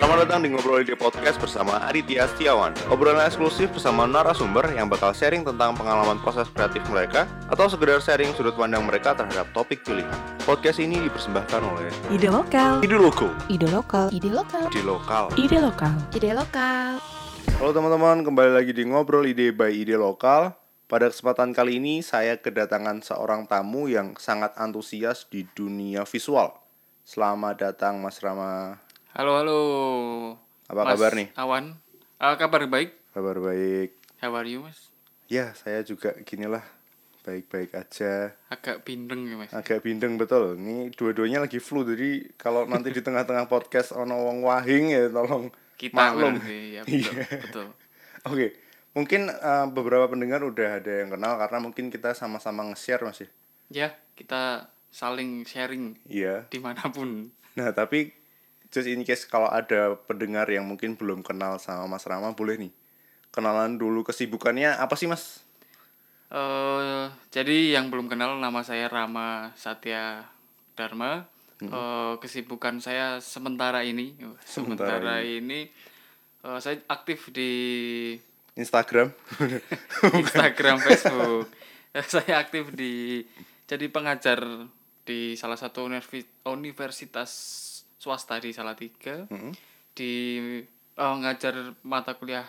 Selamat datang di Ngobrol Ide Podcast bersama Aditya Setiawan Obrolan eksklusif bersama narasumber yang bakal sharing tentang pengalaman proses kreatif mereka Atau sekedar sharing sudut pandang mereka terhadap topik pilihan Podcast ini dipersembahkan oleh Ide lokal. Ide Loko Ide lokal. Ide lokal. Ide Lokal Ide lokal. Ide lokal. Halo teman-teman, kembali lagi di Ngobrol Ide by Ide Lokal Pada kesempatan kali ini saya kedatangan seorang tamu yang sangat antusias di dunia visual Selamat datang Mas Rama Halo halo. Apa Mas kabar nih? Awan. Ah, kabar baik. Kabar baik How are you mas? Ya saya juga ginilah Baik-baik aja Agak bindeng ya mas. agak bindeng betul ini dua-duanya lagi flu jadi kalau nanti di tengah-tengah podcast ono wong wahing ya tolong Kita maklum berarti, ya betul. Iya. betul. oke mungkin eh, beberapa pendengar udah ada yang kenal karena mungkin kita sama-sama nge-share mas ya Ya kita saling sharing iya di mana pun. nah tapi just in case kalau ada pendengar yang mungkin belum kenal sama Mas Rama boleh nih. Kenalan dulu kesibukannya apa sih mas? Eh jadi yang belum kenal nama saya Rama Satya Dharma. Eh, kesibukan saya sementara ini, Sementara sementara, ini, eh, saya aktif di Instagram. Instagram, Facebook. Saya aktif di jadi pengajar di salah satu universi- universitas swasta di Salatiga. Mm-hmm. Di eh, ngajar mata kuliah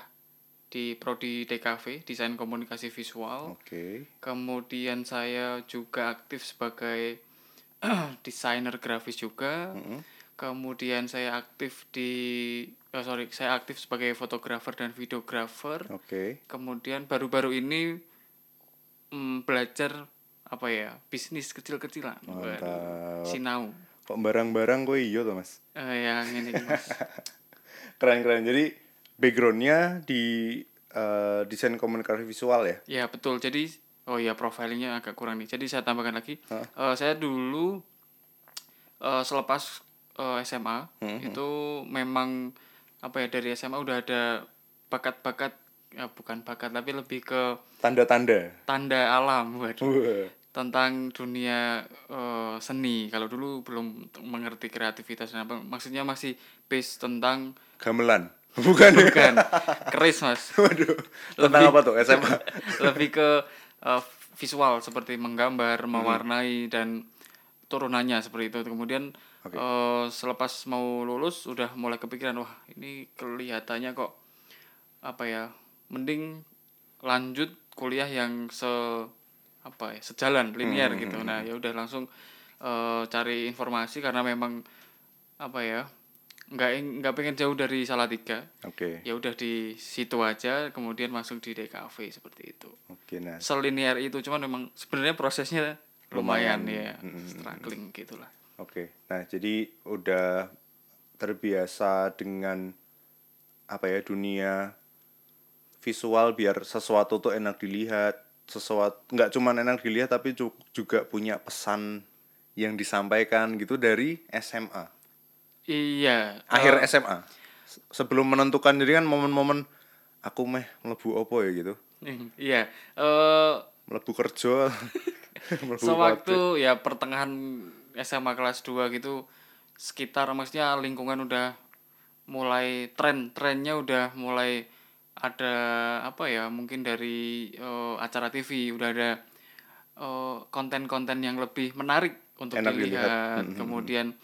di prodi DKV, Desain Komunikasi Visual. oke Kemudian saya juga aktif sebagai desainer grafis juga. Kemudian saya aktif di oh sorry, saya aktif sebagai fotografer dan videografer oke kemudian baru-baru ini mm, belajar apa ya bisnis kecil-kecilan Mantap. sinau kok barang-barang kok iya tuh mas? Eh, yang ini mas. Keren-keren jadi backgroundnya di eh, desain komunikasi visual ya? Ya betul. Jadi oh ya profilingnya agak kurang nih. Jadi saya tambahkan lagi. Eh, saya dulu eh, selepas eh, SMA itu memang apa ya dari SMA udah ada bakat-bakat ya bukan bakat tapi lebih ke tanda-tanda? tanda alam waduh. Wah. Tentang dunia eh, seni. Kalau dulu belum mengerti kreativitas dan apa maksudnya masih base tentang gamelan. Bukan. Bukan. Keris mas waduh. Tentang apa tuh SMA lebih ke eh, visual seperti menggambar mewarnai dan turunannya seperti itu. Kemudian eh, selepas mau lulus udah mulai kepikiran wah ini kelihatannya kok apa ya mending lanjut kuliah yang se apa ya sejalan linear gitu. nah ya udah langsung eh, cari informasi karena memang apa ya nggak nggak pengen jauh dari Salatiga. Oke. Ya udah di situ aja kemudian masuk di DKV seperti itu. Oke nah. Selinier itu cuman memang sebenarnya prosesnya lumayan, Lumayan. ya struggling gitulah. Oke nah jadi udah terbiasa dengan apa ya dunia visual biar sesuatu tuh enak dilihat sesuatu nggak cuman enak dilihat tapi ju- juga punya pesan yang disampaikan gitu dari SMA iya akhir eh, SMA Se- sebelum menentukan diri kan momen-momen aku meh melebu opo ya? gitu. Iya eh melebu kerja. Melebu pabrik. sewaktu ya pertengahan SMA kelas 2 gitu sekitar maksudnya lingkungan udah mulai tren trennya udah mulai ada apa ya mungkin dari eh, acara TV udah ada eh, konten-konten yang lebih menarik untuk Enak dilihat. dilihat kemudian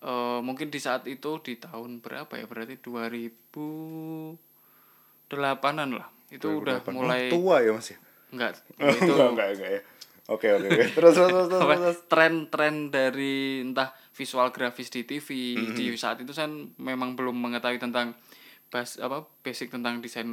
eh, mungkin di saat itu di tahun berapa ya berarti 2008an lah itu udah 2008. mulai Oh, tua ya mas ya enggak Oh, itu enggak enggak enggak ya oke oke oke. terus terus terus terus, tren-tren dari entah visual grafis di TV Mm-hmm. di saat itu kan memang belum mengetahui tentang bas apa basic tentang desain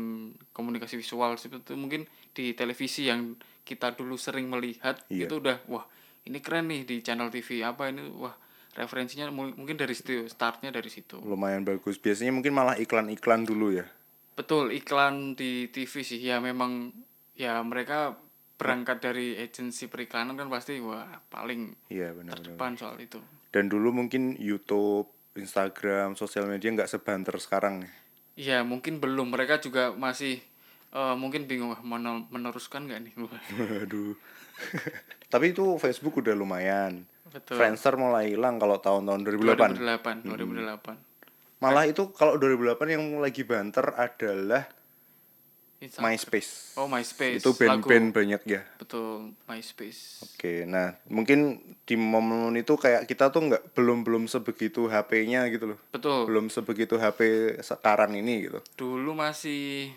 komunikasi visual seperti itu. Mungkin di televisi yang kita dulu sering melihat Iya. itu udah wah ini keren nih di channel TV apa ini. Wah referensinya mu- mungkin dari situ startnya dari situ. Lumayan bagus. Biasanya mungkin malah iklan-iklan dulu ya? Betul iklan di TV sih. Ya memang ya mereka berangkat dari agensi periklanan kan pasti wah paling iya benar benar depan soal itu. Dan dulu mungkin YouTube Instagram sosial media nggak sebanter sekarang nih Iya mungkin belum mereka juga masih eh, mungkin bingung mana meneruskan nggak nih Wah, Waduh. Tapi itu Facebook udah lumayan. betul Friendster mulai hilang kalau tahun-tahun 2008. 2008 2008 Malah itu kalau 2008 yang lagi banter adalah It's MySpace. Oh, MySpace. Itu band-band banyak ya. Betul, MySpace. Oke, nah mungkin di momen itu kayak kita tuh nggak belum belum sebegitu HP-nya gitu loh. Betul. Belum sebegitu HP sekarang ini gitu. Dulu masih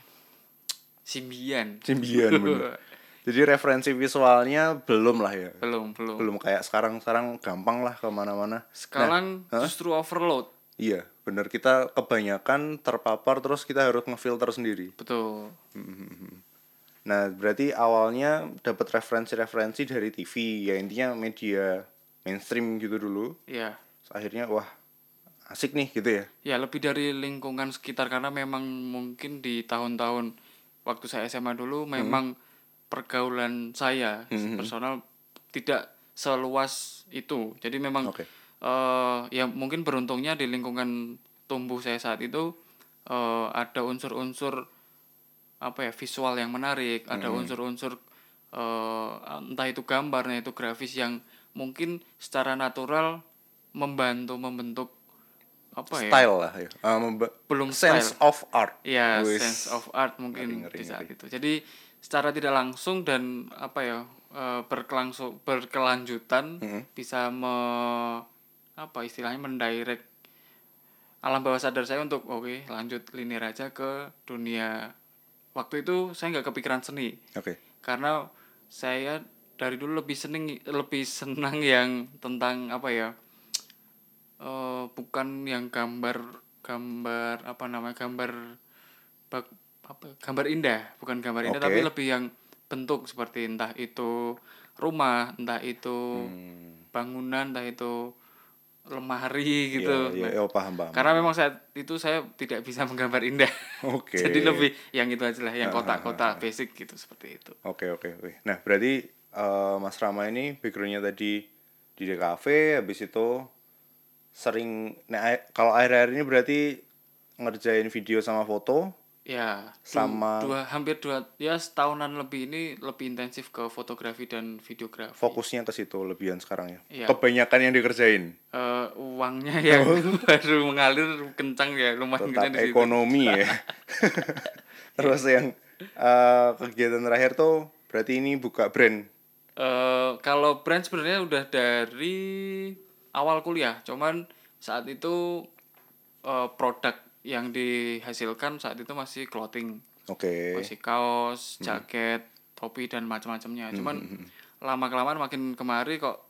Symbian. Symbian bener. Jadi referensi visualnya belum lah ya. belum, belum. Belum kayak sekarang sekarang gampang lah ke mana-mana. Sekarang justru overload. Iya, bener kita kebanyakan terpapar terus kita harus ngefilter sendiri. Betul. Nah, berarti awalnya dapat referensi-referensi dari TV, ya intinya media mainstream gitu dulu. Ya. Terus akhirnya wah asik nih gitu ya. Ya, lebih dari lingkungan sekitar karena memang mungkin di tahun-tahun waktu saya SMA dulu memang pergaulan saya personal tidak seluas itu. Jadi memang Oke. Eh ya mungkin beruntungnya di lingkungan tumbuh saya saat itu eh ada unsur-unsur apa ya visual yang menarik, ada unsur-unsur eh entah itu gambar, entah itu grafis yang mungkin secara natural membantu membentuk apa ya? Style lah ya. Memba- Belum sense of art. Iya, Wis. sense of art mungkin Ngeri, ngeri, di saat itu. Jadi secara tidak langsung dan apa ya eh, berkelangsung berkelanjutan bisa me apa istilahnya mendirect alam bawah sadar saya untuk oke lanjut linear aja ke dunia waktu itu saya nggak kepikiran seni Oke. karena saya dari dulu lebih seneng lebih senang yang tentang apa ya eh bukan yang gambar gambar apa namanya gambar bak, apa ya, gambar indah bukan gambar indah Oke. tapi lebih yang bentuk seperti entah itu rumah entah itu Hmm. bangunan entah itu lemari gitu Iya, iya, oh, paham paham. karena memang saat itu saya tidak bisa menggambar indah Oke. jadi lebih yang itu aja lah yang kotak-kotak basic gitu seperti itu Oke oke oke. Nah berarti eh, Mas Rama ini backgroundnya tadi di DKV, habis itu sering, nah kalau akhir-akhir ini berarti ngerjain video sama foto, Ya, Sama- dua hampir dua ya setahunan lebih ini lebih intensif ke fotografi dan videografi. fokusnya ke situ lebihan sekarang ya. Iya. Kebanyakan yang dikerjain, Eh, uangnya yang baru mengalir kencang ya lumayan tetap kencang ekonomi ya. Terus yang eh, kegiatan terakhir tuh berarti ini buka brand. Eh, kalau brand sebenarnya udah dari awal kuliah, cuman saat itu eh, produk yang dihasilkan saat itu masih clothing, Oke. masih kaos, jaket, topi dan macam-macamnya. Cuman lama kelamaan makin kemari kok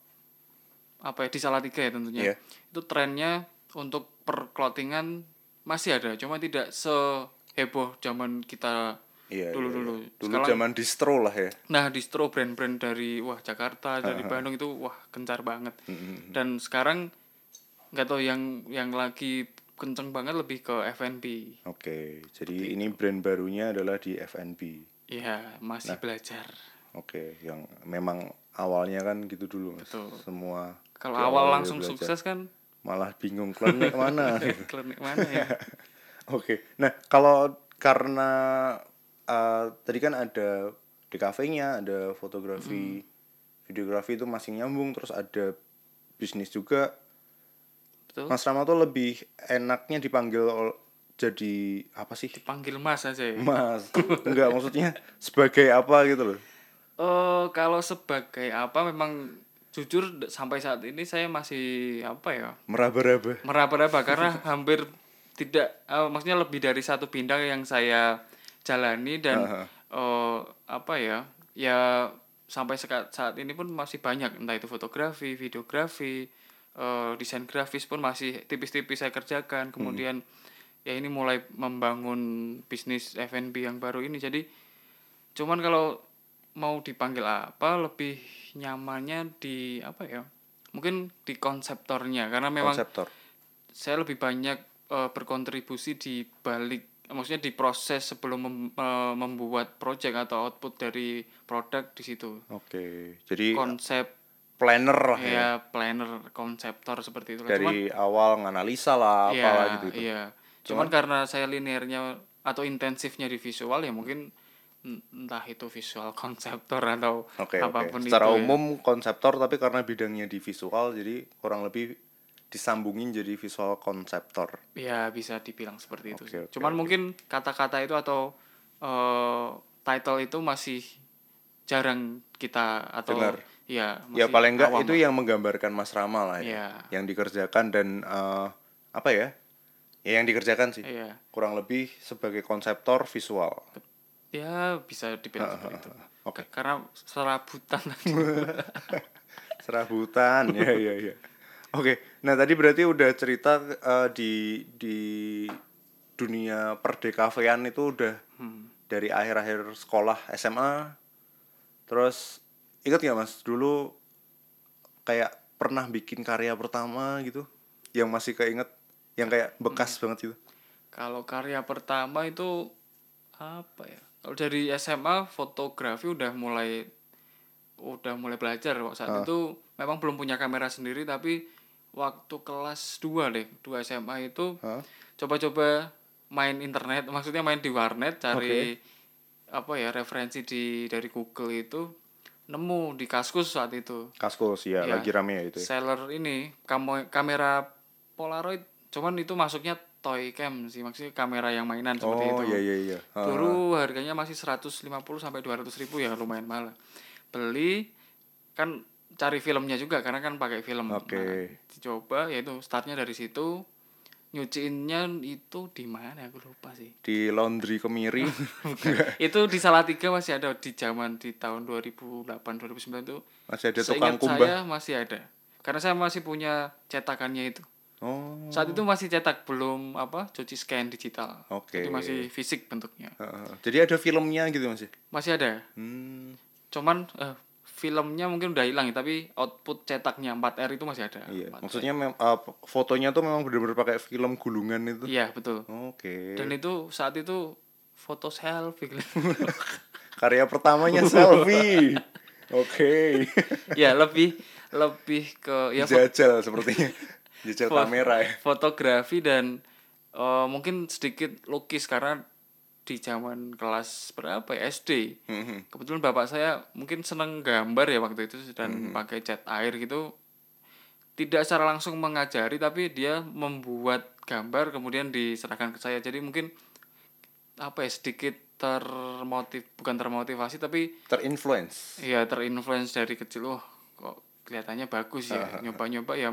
apa ya di Salatiga ya tentunya. Iya. Itu trennya untuk perclothingan masih ada, cuma tidak seheboh zaman kita Iya. dulu-dulu. iya. Dulu Sekarang- zaman distro lah ya. Nah, distro brand-brand dari wah Jakarta, dari Bandung itu wah gencar banget. Dan sekarang nggak tahu yang yang lagi kenceng banget lebih ke F&B. Oke. Jadi ini brand barunya adalah di FNB. Iya, masih belajar. Oke, yang memang awalnya kan gitu dulu mas. Betul. Semua Kalau di awal dia langsung belajar. sukses kan malah bingung klinik mana. gitu. klinik mana ya? Oke, nah kalau karena eh, tadi kan ada di kafenya ada fotografi, videografi itu masih nyambung, terus ada bisnis juga. Betul. Mas Rama tuh lebih enaknya dipanggil jadi apa sih? Dipanggil Mas aja ya. Mas, enggak maksudnya sebagai apa gitu loh. Eh kalau sebagai apa memang jujur sampai saat ini saya masih apa ya? Meraba-raba. meraba-raba karena hampir tidak eh, maksudnya lebih dari satu bidang yang saya jalani dan eh, apa ya ya sampai saat ini pun masih banyak entah itu fotografi videografi eh, desain grafis pun masih tipis-tipis saya kerjakan kemudian ya ini mulai membangun bisnis F&B yang baru ini jadi cuman kalau mau dipanggil apa lebih nyamannya di apa ya mungkin di konseptornya karena memang Konseptor. saya lebih banyak eh, berkontribusi di balik maksudnya di proses sebelum mem- eh, membuat project atau output dari produk di situ Oke, jadi konsep planner lah ya. ya planner konseptor seperti itu lah. cuman Dari awal nganalisa lah, iya apalah gitu. iya cuman karena saya linearnya atau intensifnya di visual ya mungkin entah itu visual konseptor atau oke. apa pun Secara itu ya. umum konseptor tapi karena bidangnya di visual jadi kurang lebih disambungin jadi visual konseptor. Ya bisa dibilang seperti itu. Sih. oke, Cuman oke. mungkin kata-kata itu atau eh, title itu masih jarang kita atau Dengar. ya ya masih paling enggak awam itu yang menggambarkan Mas Rama lah ya. Iya. Yang dikerjakan dan eh, apa ya? Ya yang dikerjakan sih. Iya. Kurang lebih sebagai konseptor visual. Ya bisa dibilang seperti itu. Oke. Karena serabutan Serabutan, ya ya ya. Oke, nah tadi berarti udah cerita eh, di di dunia perdekafean itu udah Hmm. dari akhir-akhir sekolah SMA. Terus ingat nggak mas dulu kayak pernah bikin karya pertama gitu, yang masih keinget, yang kayak bekas banget gitu. Kalau karya pertama itu apa ya? Kalau dari SMA fotografi udah mulai udah mulai belajar kok saat itu memang belum punya kamera sendiri tapi waktu kelas 2 deh, 2 SMA itu Hah? coba-coba main internet, maksudnya main di warnet cari apa ya referensi di dari Google itu nemu di Kaskus saat itu. Kaskus ya, Ya. lagi rame ya itu. ya. Seller ini kamera Polaroid cuman itu masuknya toy cam sih maksudnya kamera yang mainan seperti Oh itu. iya iya iya. Ah, dulu harganya masih 150 sampai 200 ribu ya lumayan mahal. Beli kan cari filmnya juga karena kan pakai film. Oke. Nah, dicoba yaitu startnya dari situ. Nyuciinnya itu di mana? Aku lupa sih. Di laundry kemiri. itu di Salatiga masih ada di zaman di tahun 2008 2009 itu. Masih ada tukang kumbah. saya masih ada. Karena saya masih punya cetakannya itu Oh. saat itu masih cetak belum apa cuci scan digital Oke. jadi masih fisik bentuknya Heeh. jadi ada filmnya gitu masih. masih ada Hmm. cuman eh, filmnya mungkin udah hilang ya, tapi output cetaknya 4R itu masih ada Iya. 4R. Maksudnya mem- uh, fotonya tuh memang benar-benar pakai film gulungan itu. iya betul Oke. dan itu saat itu foto selfie Karya pertamanya selfie. Oke. ya lebih lebih ke ya Jajal sepertinya. Fo- kamera ya. fotografi dan eh, mungkin sedikit lukis karena di zaman kelas berapa ya SD Mhm. kebetulan bapak saya mungkin seneng gambar ya waktu itu dan Hmm. pakai cat air gitu tidak secara langsung mengajari tapi dia membuat gambar kemudian diserahkan ke saya jadi mungkin apa ya sedikit termotiv bukan termotivasi tapi Terinfluence. ya terinfluence dari kecil wah kok kelihatannya bagus ya nyoba-nyoba ya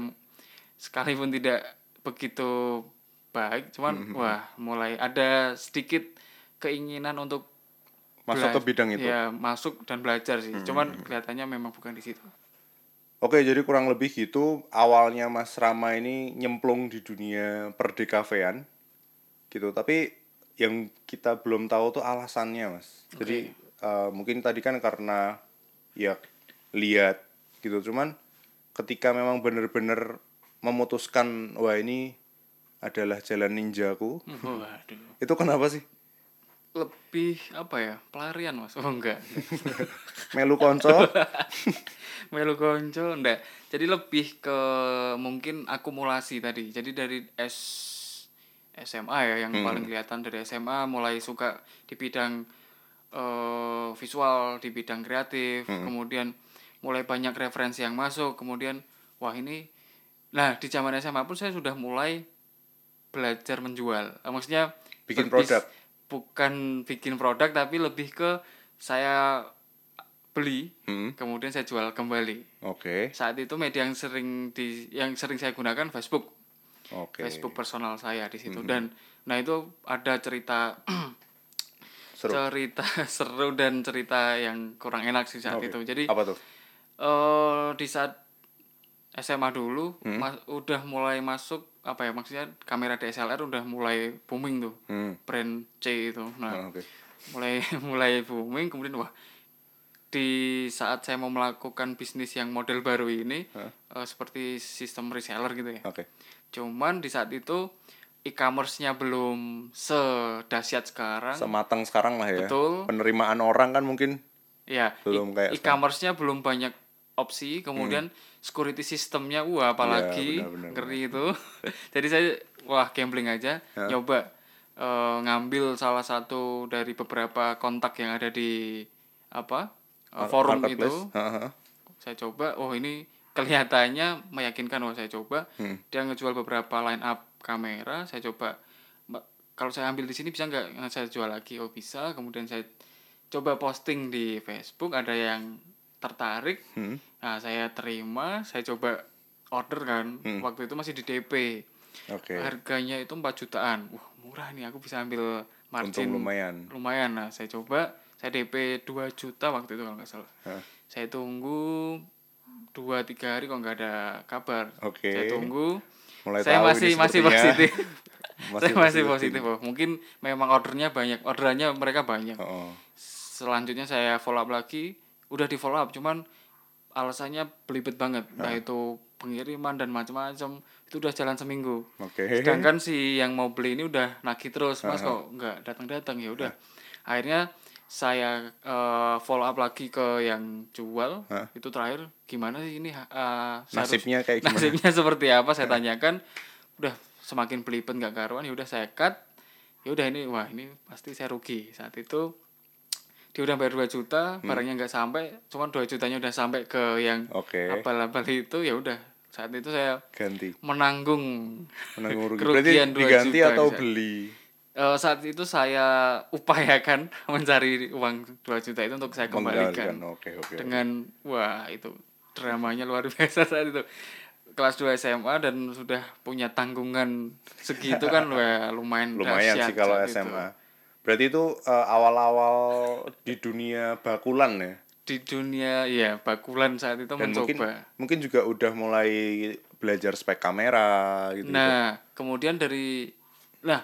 sekalipun tidak begitu baik cuman Hmm, wah mulai ada sedikit keinginan untuk Masuk ke bidang itu. Ya masuk dan belajar sih cuman kelihatannya memang bukan di situ Oke, jadi kurang lebih gitu awalnya Mas Rama ini nyemplung di dunia perdekafean gitu. Tapi yang kita belum tahu tuh alasannya, Mas. Jadi eh, mungkin tadi kan karena ya lihat gitu. Cuman ketika memang benar-benar memutuskan wah ini adalah jalan ninjaku, waduh. Itu kenapa sih? lebih apa ya? Pelarian mas? Oh enggak. Melu konco? melu konco enggak. Jadi lebih ke mungkin akumulasi tadi. Jadi dari S SMA ya yang paling kelihatan dari SMA mulai suka di bidang eh, visual di bidang kreatif. Kemudian mulai banyak referensi yang masuk. Kemudian wah ini nah di zaman SMA pun saya sudah mulai belajar menjual Eh, maksudnya Bikin berbis- produk. bukan bikin produk tapi lebih ke saya beli Hmm, kemudian saya jual kembali Oke. saat itu media yang sering di yang sering saya gunakan Facebook Oke. Facebook personal saya di situ dan nah itu ada cerita Seru. cerita seru dan cerita yang kurang enak sih saat Oke. itu jadi Apa tuh? eh di saat SMA dulu Hmm. mas- udah mulai masuk apa ya maksudnya kamera DSLR udah mulai booming tuh Hmm. brand C itu nah ah, Oke. mulai mulai booming kemudian wah di saat saya mau melakukan bisnis yang model baru ini eh, seperti sistem reseller gitu ya Oke. cuman di saat itu e-commerce-nya belum sedahsyat sekarang Sematang sekarang lah ya. Betul. Penerimaan orang kan mungkin ya belum kayak e-commerce-nya belum banyak opsi kemudian security sistemnya wah apalagi Iya, benar, benar, ngeri itu. Jadi saya wah gambling aja. Nyoba eh, ngambil salah satu dari beberapa kontak yang ada di apa eh, forum itu. Heeh. saya coba oh ini kelihatannya meyakinkan wah saya coba. Dia ngejual beberapa line up kamera saya coba. "Mbak, kalau saya ambil di sini bisa nggak? Saya jual lagi oh bisa. Kemudian saya coba posting di Facebook ada yang tertarik Hmm. nah saya terima saya coba order kan waktu itu masih di DP Oke. harganya itu 4 jutaan wah murah nih aku bisa ambil margin Untung lumayan. lumayan nah saya coba saya DP 2 juta waktu itu kalau nggak salah Hah. saya tunggu dua tiga hari kok nggak ada kabar Oke. saya tunggu Mulai saya masih masih positif masih saya masih positif. positif oh. mungkin memang ordernya banyak orderannya mereka banyak Oh, selanjutnya saya follow up lagi udah di follow up cuman alasannya belibet banget. Ah. nah itu pengiriman dan macam-macam itu udah jalan seminggu. Oke. sedangkan si yang mau beli ini udah nagih terus Ah, mas kok nggak datang datang ya udah. Akhirnya saya eh, follow up lagi ke yang jual. Hah? itu terakhir gimana sih ini eh, saya harus- Nasibnya kayak gimana? nasibnya seperti apa? Saya tanyakan. Udah semakin belibet nggak karuan ya udah saya cut. Ya udah ini wah ini pasti saya rugi. Saat itu dia udah bayar 2 juta Hmm. barangnya nggak sampai cuman 2 jutanya udah sampai ke yang Oke. abal-abal itu ya udah saat itu saya Ganti. menanggung Menanggung rugi. Berarti Kerugian 2 diganti juta atau bisa. beli? Eh, saat itu saya upayakan mencari uang 2 juta itu untuk saya kembalikan oke. oke. dengan wah itu dramanya luar biasa saat itu kelas 2 SMA dan sudah punya tanggungan segitu kan wah lumayan Lumayan sih kalau saat itu. Berarti itu eh, awal-awal di dunia bakulan ya. di dunia ya bakulan saat itu Dan mungkin mencoba mungkin juga udah mulai belajar spek kamera gitu. Nah, kemudian dari nah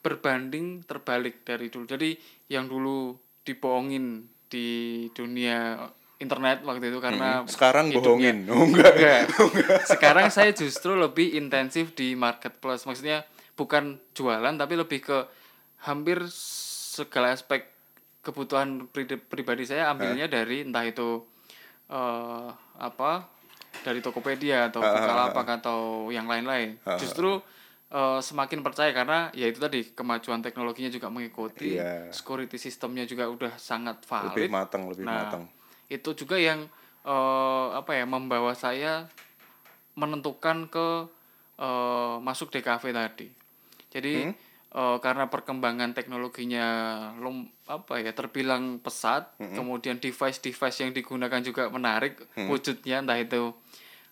berbanding terbalik dari dulu. Jadi yang dulu dibohongin di dunia internet waktu itu karena Sekarang hidupnya- bohongin. Oh, enggak. Enggak. Sekarang saya justru lebih intensif di marketplace. Maksudnya bukan jualan tapi lebih ke hampir segala aspek kebutuhan pri- pribadi saya ambilnya dari entah itu eh apa dari Tokopedia atau Bukalapak atau yang lain-lain. Justru eh, semakin percaya karena ya itu tadi kemajuan teknologinya juga mengikuti, Iya. security sistemnya juga udah sangat valid Lebih matang, lebih nah matang. itu juga yang eh, apa ya membawa saya menentukan ke eh, masuk DKV tadi jadi Hmm? Eh, karena perkembangan teknologinya lum apa ya terbilang pesat Hmm. kemudian device-device yang digunakan juga menarik Hmm. wujudnya entah itu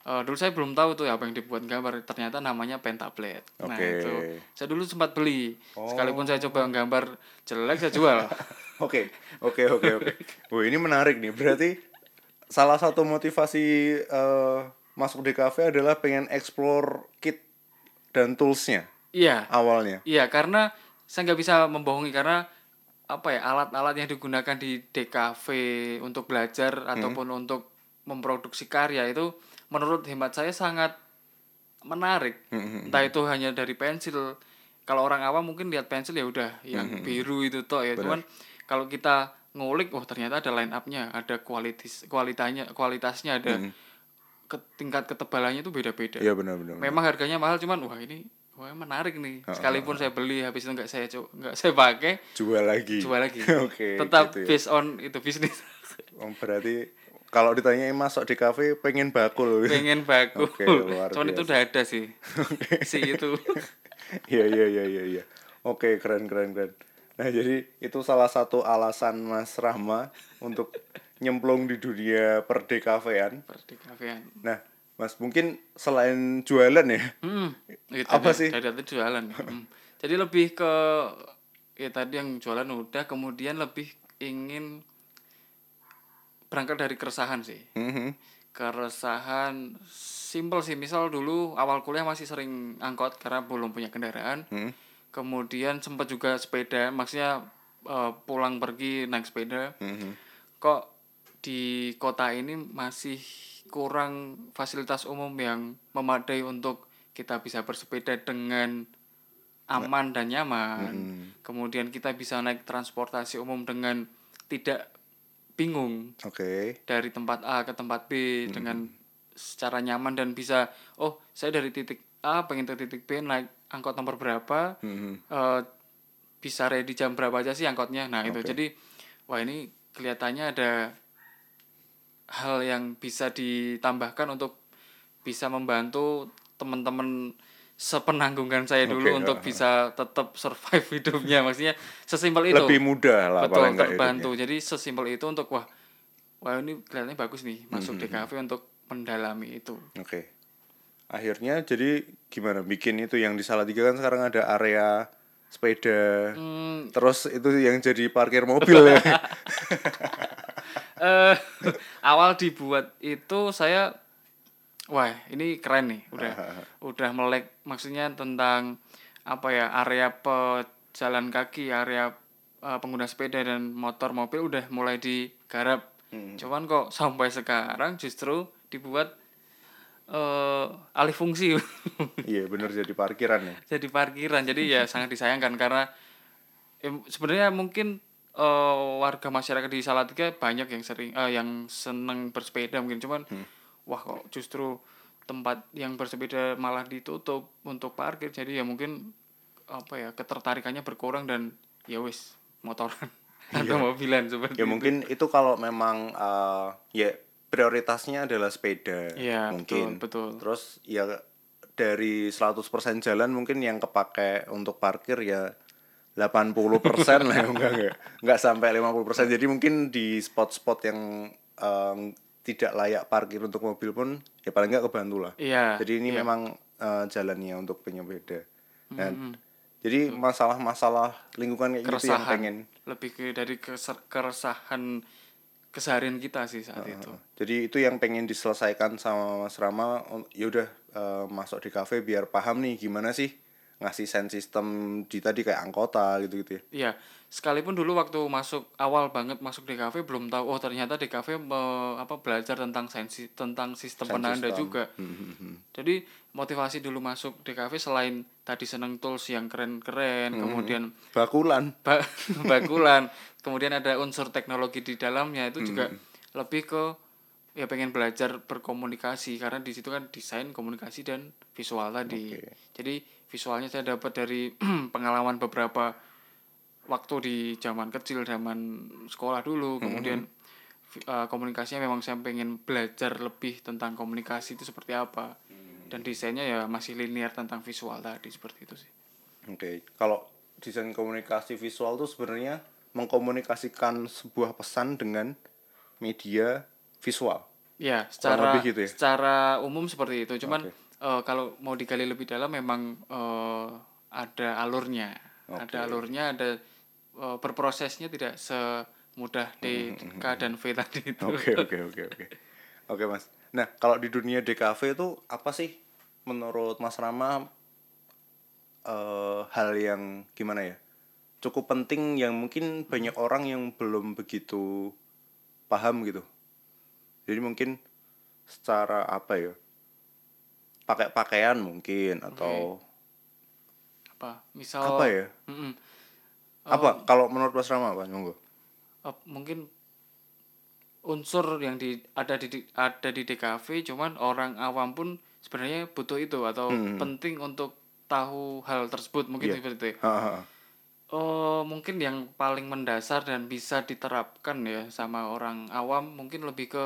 eh, dulu saya belum tahu tuh apa yang dibuat gambar ternyata namanya pentablade nah Oke. itu saya dulu sempat beli Oh. sekalipun saya coba gambar jelek saya jual Oke, oke, oke, oke. Wah ini menarik nih. Berarti salah satu motivasi eh, masuk DKV adalah pengen explore kit dan toolsnya iya awalnya. Iya, karena saya nggak bisa membohongi karena apa ya alat-alat yang digunakan di DKV untuk belajar ataupun untuk memproduksi karya itu menurut hemat saya sangat menarik. Entah itu hanya dari pensil. Kalau orang awam mungkin lihat pensil ya udah yang biru itu toh ya. Cuman kalau kita ngulik, oh ternyata ada line up-nya, ada kualitas kualitasnya, kualitasnya ada ke- tingkat ketebalannya itu beda-beda Iya benar benar. memang harganya mahal cuman wah ini wah menarik nih sekalipun saya beli habis itu nggak saya nggak saya pakai Jual lagi. jual lagi Oke. tetap gitu ya. based on itu bisnis Oh, berarti kalau ditanyain masuk di kafe pengen bakul. pengen baku Oke, luar cuman itu biasa. udah ada sih si itu Iya iya iya iya iya. Oke, keren keren keren. Nah, jadi itu salah satu alasan Mas Rahma untuk nyemplung di dunia perdekavean. seperti kafean Nah, Mas mungkin selain jualan ya. hmm, itu Apa sih? dari tadi jualan Hmm. jadi lebih ke ya tadi yang jualan udah kemudian lebih ingin berangkat dari keresahan sih Mhm. keresahan simpel sih misal dulu awal kuliah masih sering angkot karena belum punya kendaraan Hmm. kemudian sempat juga sepeda maksudnya eh, pulang pergi naik sepeda Mhm. kok di kota ini masih kurang fasilitas umum yang memadai untuk kita bisa bersepeda dengan aman dan nyaman. Kemudian kita bisa naik transportasi umum dengan tidak bingung Oke. dari tempat A ke tempat B dengan secara nyaman dan bisa oh saya dari titik A pengen ke titik B naik angkot nomor berapa? Mhm. eh, bisa ready jam berapa aja sih angkotnya? Nah itu. Jadi wah ini kelihatannya ada hal yang bisa ditambahkan untuk bisa membantu teman-teman sepenanggungan saya dulu Oke, untuk ya. bisa tetap survive hidupnya. Maksudnya sesimpel itu. Lebih mudah lah betul terbantu. Jadi sesimpel itu untuk wah wah ini kelihatannya bagus nih masuk Hmm, DKV untuk mendalami itu. Oke. Akhirnya jadi gimana? Bikin itu yang di Salatiga kan sekarang ada area sepeda. Hmm, terus itu yang jadi parkir mobil ya eh awal dibuat itu saya wah ini keren nih udah udah melek maksudnya tentang apa ya area pejalan kaki area eh, pengguna sepeda dan motor mobil udah mulai digarap. Cuman kok sampai sekarang justru dibuat eh alih fungsi. Iya bener jadi parkiran ya. Jadi parkiran jadi ya sangat disayangkan karena em, sebenarnya mungkin eh, warga masyarakat di Salatiga banyak yang sering eh, yang seneng bersepeda mungkin. Cuman wah kok justru tempat yang bersepeda malah ditutup untuk parkir. Jadi ya mungkin apa ya ketertarikannya berkurang dan ya wis motoran atau mobilan seperti ya itu. mungkin itu kalau memang eh, ya prioritasnya adalah sepeda Iya, mungkin. betul, betul. terus ya dari 100% jalan mungkin yang kepake untuk parkir ya 80% lah. Ya enggak enggak. Enggak sampai 50% jadi mungkin di spot-spot yang em, tidak layak parkir untuk mobil pun ya paling enggak kebantu lah. Iya, jadi ini memang eh, jalannya untuk penyepeda dan jadi masalah-masalah lingkungan kayak gitu yang keresahan. pengen lebih ke dari keresahan keseharian kita sih saat itu. Jadi itu yang pengen diselesaikan sama Mas Rama. un- Ya udah eh, masuk di kafe biar paham nih gimana sih ngasih sound system di tadi kayak angkota gitu-gitu ya. Iya, sekalipun dulu waktu masuk awal banget masuk di kafe belum tahu oh ternyata di kafe me- apa belajar tentang sensi tentang sistem Sound penanda system. juga. Hmm, hmm, hmm. Jadi motivasi dulu masuk di kafe selain tadi seneng tools yang keren-keren, Hmm. kemudian Bakulan. ba- bakulan, kemudian ada unsur teknologi di dalamnya itu juga Hmm. lebih ke ya pengen belajar berkomunikasi karena di situ kan desain komunikasi dan visual tadi. Oke. Jadi visualnya saya dapat dari pengalaman beberapa waktu di zaman kecil, zaman sekolah dulu, kemudian vi- eh, komunikasinya memang saya pengen belajar lebih tentang komunikasi itu seperti apa. Dan desainnya ya masih linear tentang visual tadi seperti itu sih. Oke. Kalau desain komunikasi visual tuh sebenarnya mengkomunikasikan sebuah pesan dengan media visual. Ya, secara gitu ya? secara umum seperti itu. Cuman Oke. Eh, kalau mau digali lebih dalam memang eh, ada alurnya. Oke. Ada alurnya, ada eh, berprosesnya tidak semudah D, K dan V tadi itu. Oke oke oke oke. Oke Mas. Nah kalau di dunia DKV itu apa sih menurut Mas Rama eh hal yang gimana ya cukup penting yang mungkin banyak orang yang belum begitu paham gitu. Jadi mungkin secara apa ya pakai pakaian mungkin atau Apa? Misal apa ya? Mm-mm. Apa kalau menurut Mas Rama apa? Monggo. Eh, mungkin unsur yang di ada di ada di DKV cuman orang awam pun sebenarnya butuh itu atau penting untuk tahu hal tersebut mungkin Hmm. Iya. seperti itu. ya. Ha, ha. Oh, mungkin yang paling mendasar dan bisa diterapkan ya sama orang awam mungkin lebih ke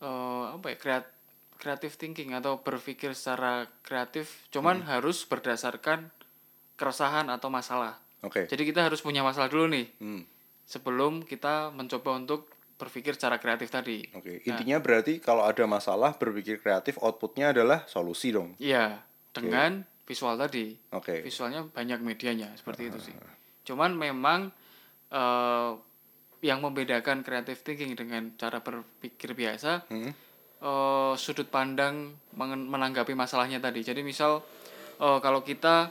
eh apa ya kreat creative thinking atau berpikir secara kreatif cuman harus berdasarkan keresahan atau masalah. Oke. Jadi kita harus punya masalah dulu nih Hmm. sebelum kita mencoba untuk berpikir secara kreatif tadi. Oke. Intinya berarti kalau ada masalah berpikir kreatif outputnya adalah solusi dong. Iya, dengan visual tadi. Oke. Visualnya banyak medianya seperti itu sih. Cuman memang eh yang membedakan creative thinking dengan cara berpikir biasa Hmm. Eh sudut pandang menanggapi masalahnya tadi. Jadi misal eh kalau kita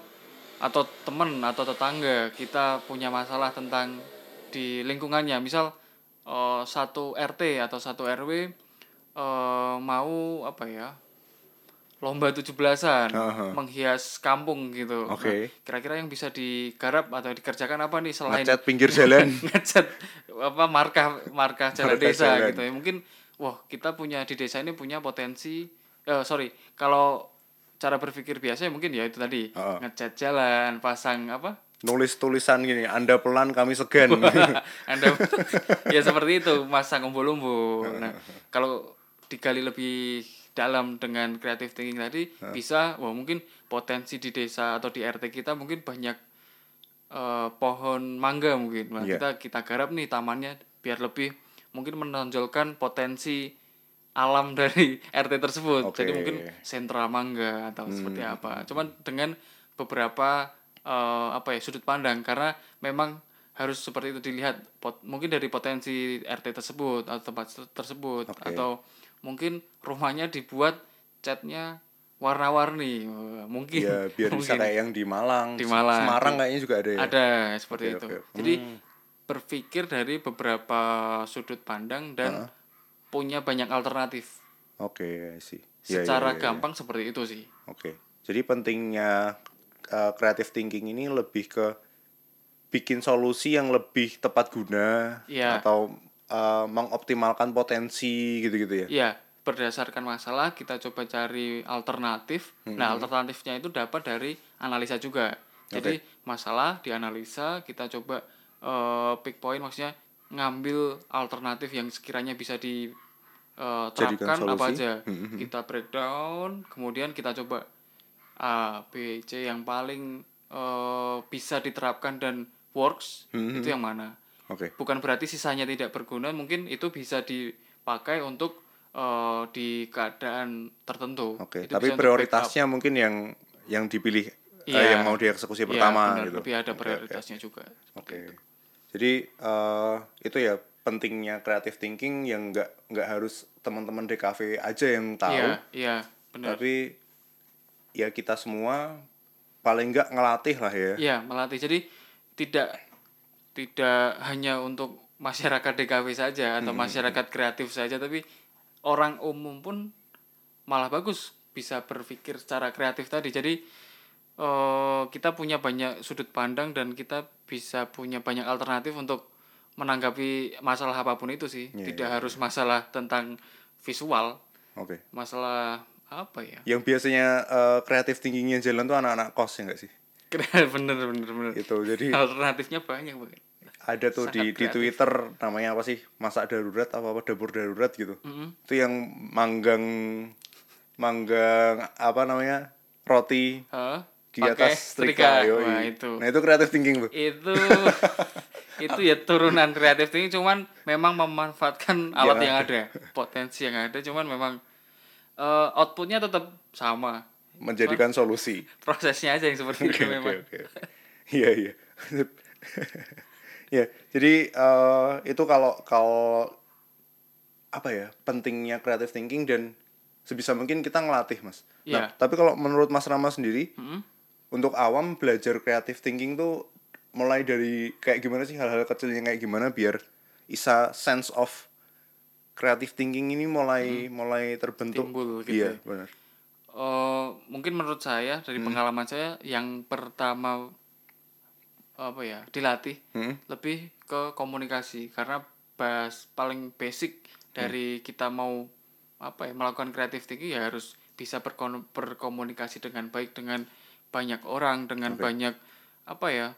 atau teman atau tetangga kita punya masalah tentang di lingkungannya, misal eh satu RT atau satu RW eh mau apa ya? lomba 17-an Aha. menghias kampung gitu. Oke. Nah, kira-kira yang bisa digarap atau dikerjakan apa nih selain Ngecat pinggir jalan. ngecat apa markah markah jalan Markah desa jalan. gitu ya mungkin wah kita punya di desa ini punya potensi eh sorry kalau cara berpikir biasa ya mungkin ya itu tadi Heeh. ngecat jalan pasang apa nulis tulisan gini anda pelan kami segan Anda ya seperti itu masa umbu-umbu. Nah, kalau digali lebih dalam dengan creative thinking tadi bisa wah mungkin potensi di desa atau di RT kita mungkin banyak eh, pohon mangga mungkin. Nah, Iya. kita kita garap nih tamannya biar lebih mungkin menonjolkan potensi alam dari RT tersebut. Oke. Jadi mungkin sentra mangga atau seperti apa. Cuman dengan beberapa eh, apa ya sudut pandang karena memang harus seperti itu dilihat pot, mungkin dari potensi RT tersebut atau tempat tersebut Oke. atau mungkin rumahnya dibuat catnya warna-warni mungkin ya biar bisa mungkin. kayak yang di Malang Di Malang. Semarang kayaknya juga ada ya ada seperti Oke, itu oke. Hmm. jadi berpikir dari beberapa sudut pandang dan punya banyak alternatif oke sih Ya, secara ya, ya, ya. gampang seperti itu sih Oke. Jadi pentingnya uh, creative thinking ini lebih ke bikin solusi yang lebih tepat guna Iya. atau uh, mengoptimalkan potensi gitu-gitu ya. Iya, berdasarkan masalah kita coba cari alternatif. Hmm. Nah, alternatifnya itu dapat dari analisa juga. Jadi masalah dianalisa, kita coba eh, pick point maksudnya ngambil alternatif yang sekiranya bisa di eh, terapkan apa aja. Kita breakdown, kemudian kita coba A, B, C yang paling eh, bisa diterapkan dan works itu yang mana Oke. bukan berarti sisanya tidak berguna mungkin itu bisa dipakai untuk eh, di keadaan tertentu. Itu Tapi prioritasnya mungkin yang yang dipilih eh, Iya. yang mau dieksekusi. Iya, pertama benar, gitu. lebih ada prioritasnya juga Oke. Jadi eh, itu ya pentingnya creative thinking yang nggak nggak harus teman-teman DKV aja yang tahu, iya iya tapi ya kita semua paling nggak ngelatih lah ya. iya melatih. Jadi tidak tidak hanya untuk masyarakat DKW saja atau masyarakat kreatif saja tapi orang umum pun malah bagus bisa berpikir secara kreatif tadi. Jadi eh, kita punya banyak sudut pandang dan kita bisa punya banyak alternatif untuk menanggapi masalah apa pun itu sih Iya, tidak harus masalah tentang visual Oke. masalah apa ya Yang biasanya eh, creative thinkingnya jalan tuh anak-anak kos ya nggak sih? bener bener bener Itu jadi alternatifnya banyak banget ada tuh di Sangat di kreatif. Twitter namanya apa sih masak darurat apa apa dapur darurat gitu. Mm-mm. Itu yang manggang manggang apa namanya roti Hah? Di Pakai atas setrika. yoi. Wah, itu. Nah itu creative thinking tuh. Itu itu ya turunan kreatif ini cuman memang memanfaatkan alat Yang yang ada, potensi yang ada cuman memang eh, outputnya tetap sama. Menjadikan solusi. Prosesnya aja yang seperti Oke itu oke memang. Iya iya. ya jadi eh, itu kalau kalau apa ya pentingnya creative thinking dan sebisa mungkin kita ngelatih mas. Nah Iya. tapi kalau menurut Mas Rama sendiri Mm-mm. Untuk awam belajar creative thinking tuh mulai dari kayak gimana sih hal-hal kecilnya kayak gimana biar bisa sense of creative thinking ini mulai mulai terbentuk. Hmm. Timbul gitu Iya ya. benar. Eh, mungkin menurut saya dari pengalaman saya yang pertama apa ya dilatih Hmm. lebih ke komunikasi karena bahas paling basic dari kita mau apa ya melakukan creative thinking ya harus bisa berkomunikasi dengan baik dengan banyak orang dengan banyak apa ya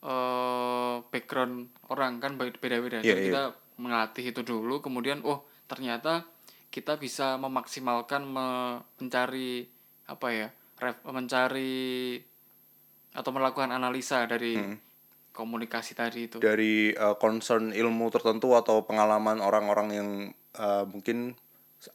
eh background orang kan beda-beda. Jadi iya. kita melatih itu dulu kemudian oh ternyata kita bisa memaksimalkan me- mencari apa ya ref- mencari atau melakukan analisa dari komunikasi tadi itu. Dari eh, concern ilmu tertentu atau pengalaman orang-orang yang eh, mungkin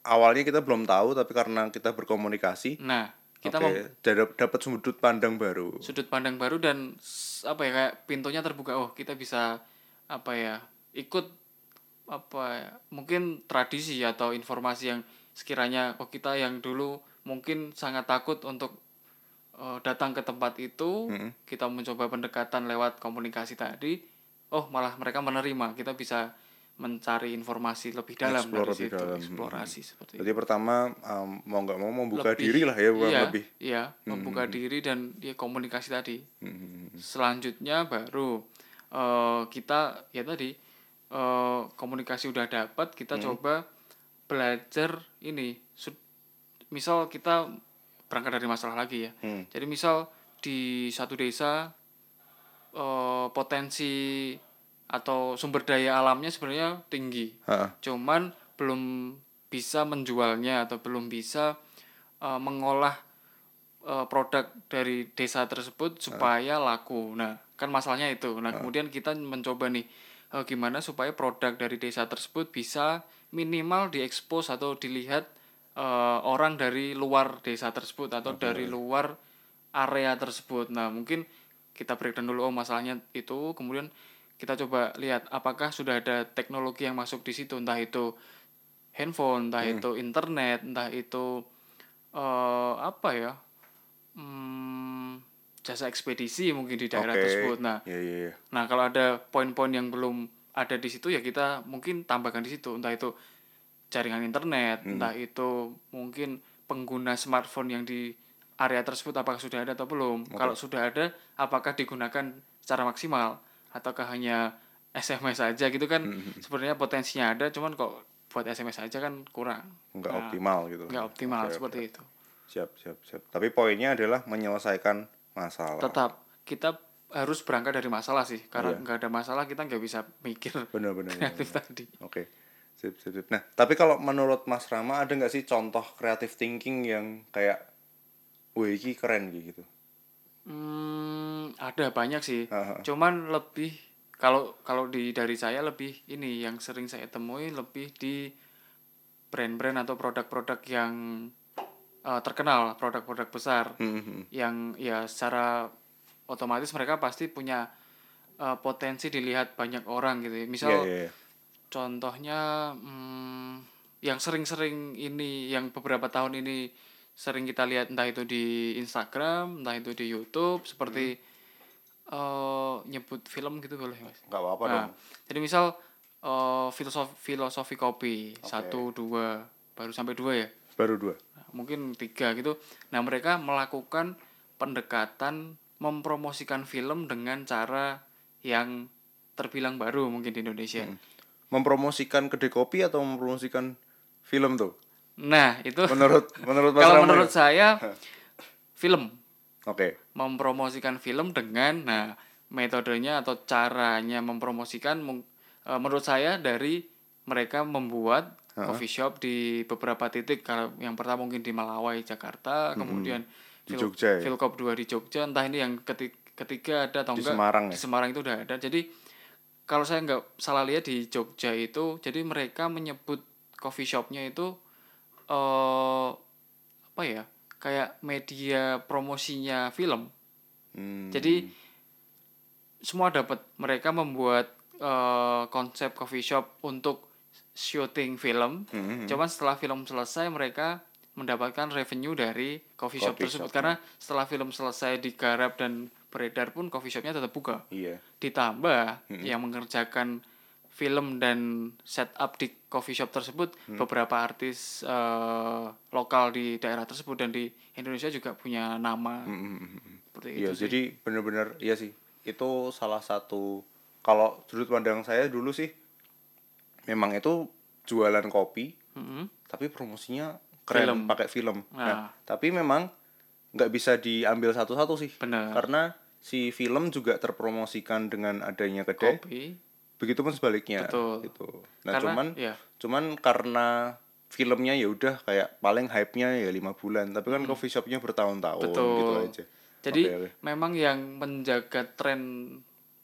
awalnya kita belum tahu tapi karena kita berkomunikasi nah kita mem- dap- dapat sudut pandang baru. sudut pandang baru dan apa ya kayak pintunya terbuka oh kita bisa apa ya ikut apa ya, mungkin tradisi atau informasi yang sekiranya oh kita yang dulu mungkin sangat takut untuk eh, datang ke tempat itu kita mencoba pendekatan lewat komunikasi tadi oh malah mereka menerima kita bisa mencari informasi lebih dalam Explore dari lebih situ dalam. eksplorasi seperti itu Jadi pertama em, mau nggak mau membuka Lebih- diri lah ya bukan iya, lebih. Iya, membuka diri dan dia komunikasi tadi. Hmm. Selanjutnya baru eh, kita ya tadi eh, komunikasi udah dapat, kita coba belajar ini. Misal kita berangkat dari masalah lagi ya. Hmm. Jadi misal di satu desa eh, potensi atau sumber daya alamnya sebenarnya tinggi. Heeh. Cuman belum bisa menjualnya atau belum bisa eh, mengolah eh, produk dari desa tersebut supaya laku. Nah, kan masalahnya itu. Nah, kemudian kita mencoba nih eh, gimana supaya produk dari desa tersebut bisa minimal diekspos atau dilihat eh, orang dari luar desa tersebut atau dari luar area tersebut. Nah, mungkin kita breakdown dulu oh masalahnya itu, kemudian kita coba lihat apakah sudah ada teknologi yang masuk di situ, entah itu handphone, entah itu internet, entah itu eh apa ya? Hmm, jasa ekspedisi mungkin di daerah Oke. tersebut. Nah, Iya iya iya. Nah, kalau ada poin-poin yang belum ada di situ ya kita mungkin tambahkan di situ. Entah itu jaringan internet, entah itu mungkin pengguna smartphone yang di area tersebut apakah sudah ada atau belum. Kalau sudah ada, apakah digunakan secara maksimal ataukah hanya SMS saja gitu kan sebenarnya potensinya ada, cuman kok buat SMS saja kan kurang. Nggak Nah, optimal gitu. nggak optimal Oke, seperti itu. Siap siap siap. Tapi poinnya adalah menyelesaikan masalah. Tetap kita harus berangkat dari masalah sih. Karena Iya. nggak ada masalah kita nggak bisa mikir Benar benar. benar. kreatif tadi. Oke. Sip, sip, sip. Nah, tapi kalau menurut Mas Rama ada nggak sih contoh creative thinking yang kayak wah iki keren gitu. Hmm, ada banyak sih. Aha. Cuman lebih kalau kalau di dari saya lebih ini yang sering saya temui lebih di brand-brand atau produk-produk yang eh, terkenal, produk-produk besar Hmm, hmm, yang ya secara otomatis mereka pasti punya eh, potensi dilihat banyak orang gitu. ya. Misal Iya iya. iya. contohnya hmm, yang sering-sering ini yang beberapa tahun ini sering kita lihat entah itu di Instagram entah itu di YouTube seperti eh, nyebut film gitu boleh mas? Nggak apa-apa nah, dong. jadi misal eh, filosofi filosofi kopi satu dua baru sampai dua ya? Baru dua. Nah, mungkin tiga gitu. Nah mereka melakukan pendekatan mempromosikan film dengan cara yang terbilang baru mungkin di Indonesia. Mempromosikan kedai kopi atau mempromosikan film tuh? Nah, itu Menurut menurut Mas kalau menurut ya? saya film Oke. mempromosikan film dengan nah metodenya atau caranya mempromosikan eh, menurut saya dari mereka membuat coffee shop di beberapa titik kalau yang pertama mungkin di Malawai Jakarta kemudian Di Phil- Jogja ya? Philcop 2 di Jogja entah ini yang keti- ketiga ada atau Di enggak Semarang di ya? Semarang itu udah ada jadi kalau saya nggak salah lihat di Jogja itu jadi mereka menyebut coffee shopnya itu eh apa ya kayak media promosinya film. Hmm. jadi semua dapat. Mereka membuat eh, konsep coffee shop untuk syuting film. Hmm. cuman setelah film selesai mereka mendapatkan revenue dari coffee shop Coffee tersebut. shop, karena setelah film selesai digarap dan beredar pun coffee shopnya tetap buka. Iya. ditambah yang mengerjakan film dan setup di coffee shop tersebut beberapa artis eh, lokal di daerah tersebut dan di Indonesia juga punya nama seperti Iya, itu jadi bener-bener iya sih. Itu salah satu kalau sudut pandang saya dulu sih memang itu jualan kopi, Mm-mm. tapi promosinya keren Film. pakai film. Nah, Nah. tapi memang nggak bisa diambil satu-satu sih. Benar. Karena si film juga terpromosikan dengan adanya kedai, kopi begitupun sebaliknya Betul. gitu. Nah, Karena- cuman ya. cuman karena filmnya ya udah kayak paling hype-nya ya lima bulan, tapi kan coffee shopnya bertahun-tahun Hmm. Betul. gitu aja. jadi Oke, oke. memang yang menjaga tren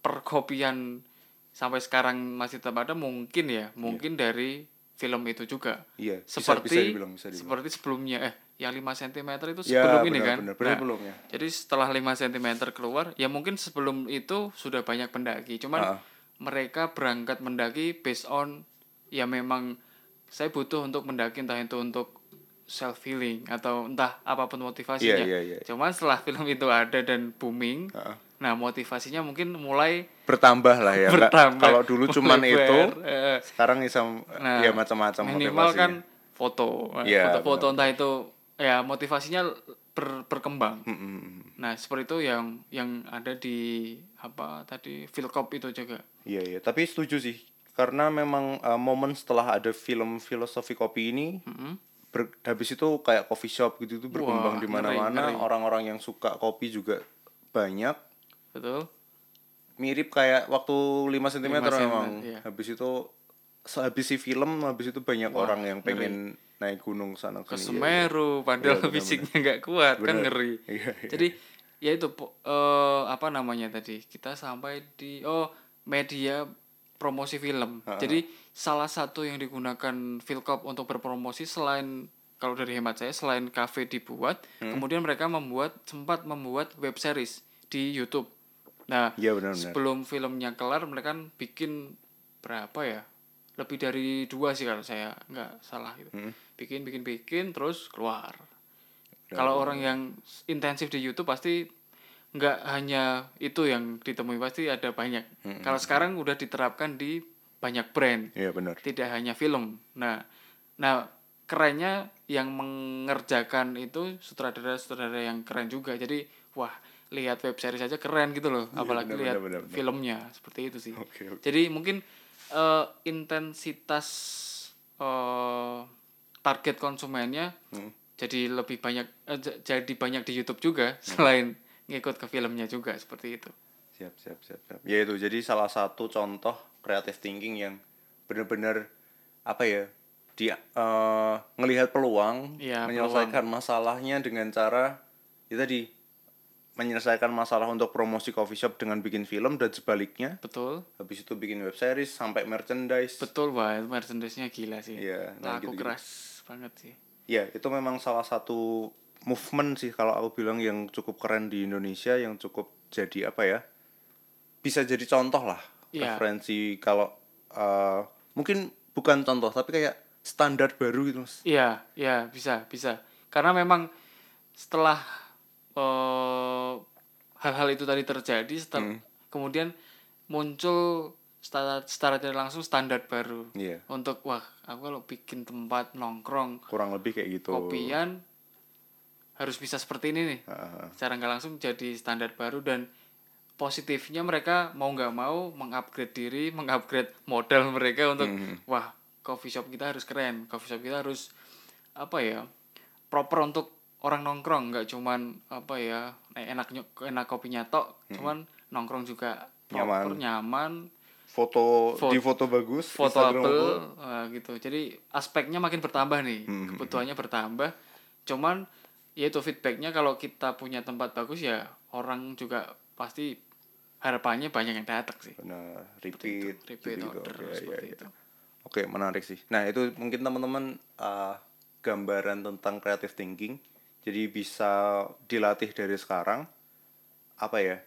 perkopian sampai sekarang masih tetap ada mungkin ya mungkin dari film itu juga Iya, bisa- seperti bisa dibilang, bisa dibilang. seperti sebelumnya eh yang 5 cm itu Ya, sebelum ini benar, kan benar, benar sebelumnya. jadi setelah 5 cm keluar ya mungkin sebelum itu sudah banyak pendaki cuman Ah. Mereka berangkat mendaki based on ya memang saya butuh untuk mendaki entah itu untuk self healing atau entah apa pun motivasinya Iya, iya, iya. cuman setelah film itu ada dan booming Ah. nah motivasinya mungkin mulai bertambah lah ya. bertambah Kalau dulu cuman itu, eh, sekarang bisa Nah, ya macam-macam minimal motivasinya. kan foto Nah, Iya, foto-foto entah itu ya motivasinya ber- berkembang Mm, mm, mm. nah seperti itu yang yang ada di apa tadi Philcop itu juga Iya iya, tapi setuju sih. Karena memang uh, momen setelah ada film filosofi kopi ini ber- habis itu kayak coffee shop gitu itu berkembang di mana-mana. Orang-orang yang suka kopi juga banyak. betul mirip kayak waktu 5 cm Lima sentimeter, memang. iya. Habis itu sehabis si film habis itu banyak orang yang pengen naik gunung sana ke sini. Semeru padahal Iya, benar, fisiknya nggak kuat kan Benar. ngeri Iya, iya. jadi ya itu eh, apa namanya tadi kita sampai di oh media promosi film jadi salah satu yang digunakan Philcop untuk berpromosi selain kalau dari hemat saya selain kafe dibuat Hmm. kemudian mereka membuat sempat membuat web series di YouTube nah Iya benar-benar. sebelum filmnya kelar mereka kan bikin berapa ya lebih dari dua sih kalau saya nggak salah gitu Hmm. bikin bikin bikin terus keluar kalau orang yang intensif di YouTube pasti nggak hanya itu yang ditemui pasti ada banyak Hmm. kalau sekarang udah diterapkan di banyak brand Iya benar. tidak hanya film nah nah kerennya yang mengerjakan itu sutradara-sutradara yang keren juga jadi wah lihat web series aja keren gitu loh apalagi Iya, benar, lihat benar, benar, benar. filmnya seperti itu sih Oke, oke. jadi mungkin eh, intensitas eh, target konsumennya Hmm. jadi lebih banyak j- jadi banyak di YouTube juga selain ngikut ke filmnya juga seperti itu Siap, siap, siap, siap. Ya itu jadi salah satu contoh creative thinking yang benar-benar apa ya? Dia eh, ngelihat peluang, Iya, menyelesaikan masalahnya dengan cara ya tadi menyelesaikan masalah untuk promosi coffee shop dengan bikin film dan sebaliknya. betul Habis itu bikin web series sampai merchandise. betul banget merchandise-nya gila sih Iya, nah laku gitu-gitu. keras banget sih Ya, itu memang salah satu movement sih kalau aku bilang yang cukup keren di Indonesia yang cukup jadi apa ya? Bisa jadi contoh lah. Iya. Referensi kalau eh, mungkin bukan contoh tapi kayak standar baru gitu, Mas. Iya, iya bisa, bisa. Karena memang setelah eh, hal-hal itu tadi terjadi, setel- kemudian muncul secara, secara tidak langsung standar baru Iya. untuk wah aku kalau bikin tempat nongkrong Kurang lebih kayak gitu. kopian harus bisa seperti ini nih. Heeh. Secara nggak langsung jadi standar baru dan positifnya mereka mau nggak mau mengupgrade diri, mengupgrade modal mereka untuk wah coffee shop kita harus keren, coffee shop kita harus apa ya proper untuk orang nongkrong nggak cuman apa ya enak enak kopinya tok, cuman nongkrong juga proper nyaman, Foto, Foto- di foto bagus, foto Instagram apel foto. eh, gitu jadi aspeknya makin bertambah nih kebutuhannya bertambah cuman ya itu feedbacknya kalau kita punya tempat bagus ya orang juga pasti harapannya banyak yang datang sih Benar, repeat, repeat gitu-gitu. order Oke, seperti iya, iya. itu Oke, menarik sih. Nah, itu mungkin teman-teman uh, gambaran tentang creative thinking. Jadi bisa dilatih dari sekarang. Apa ya?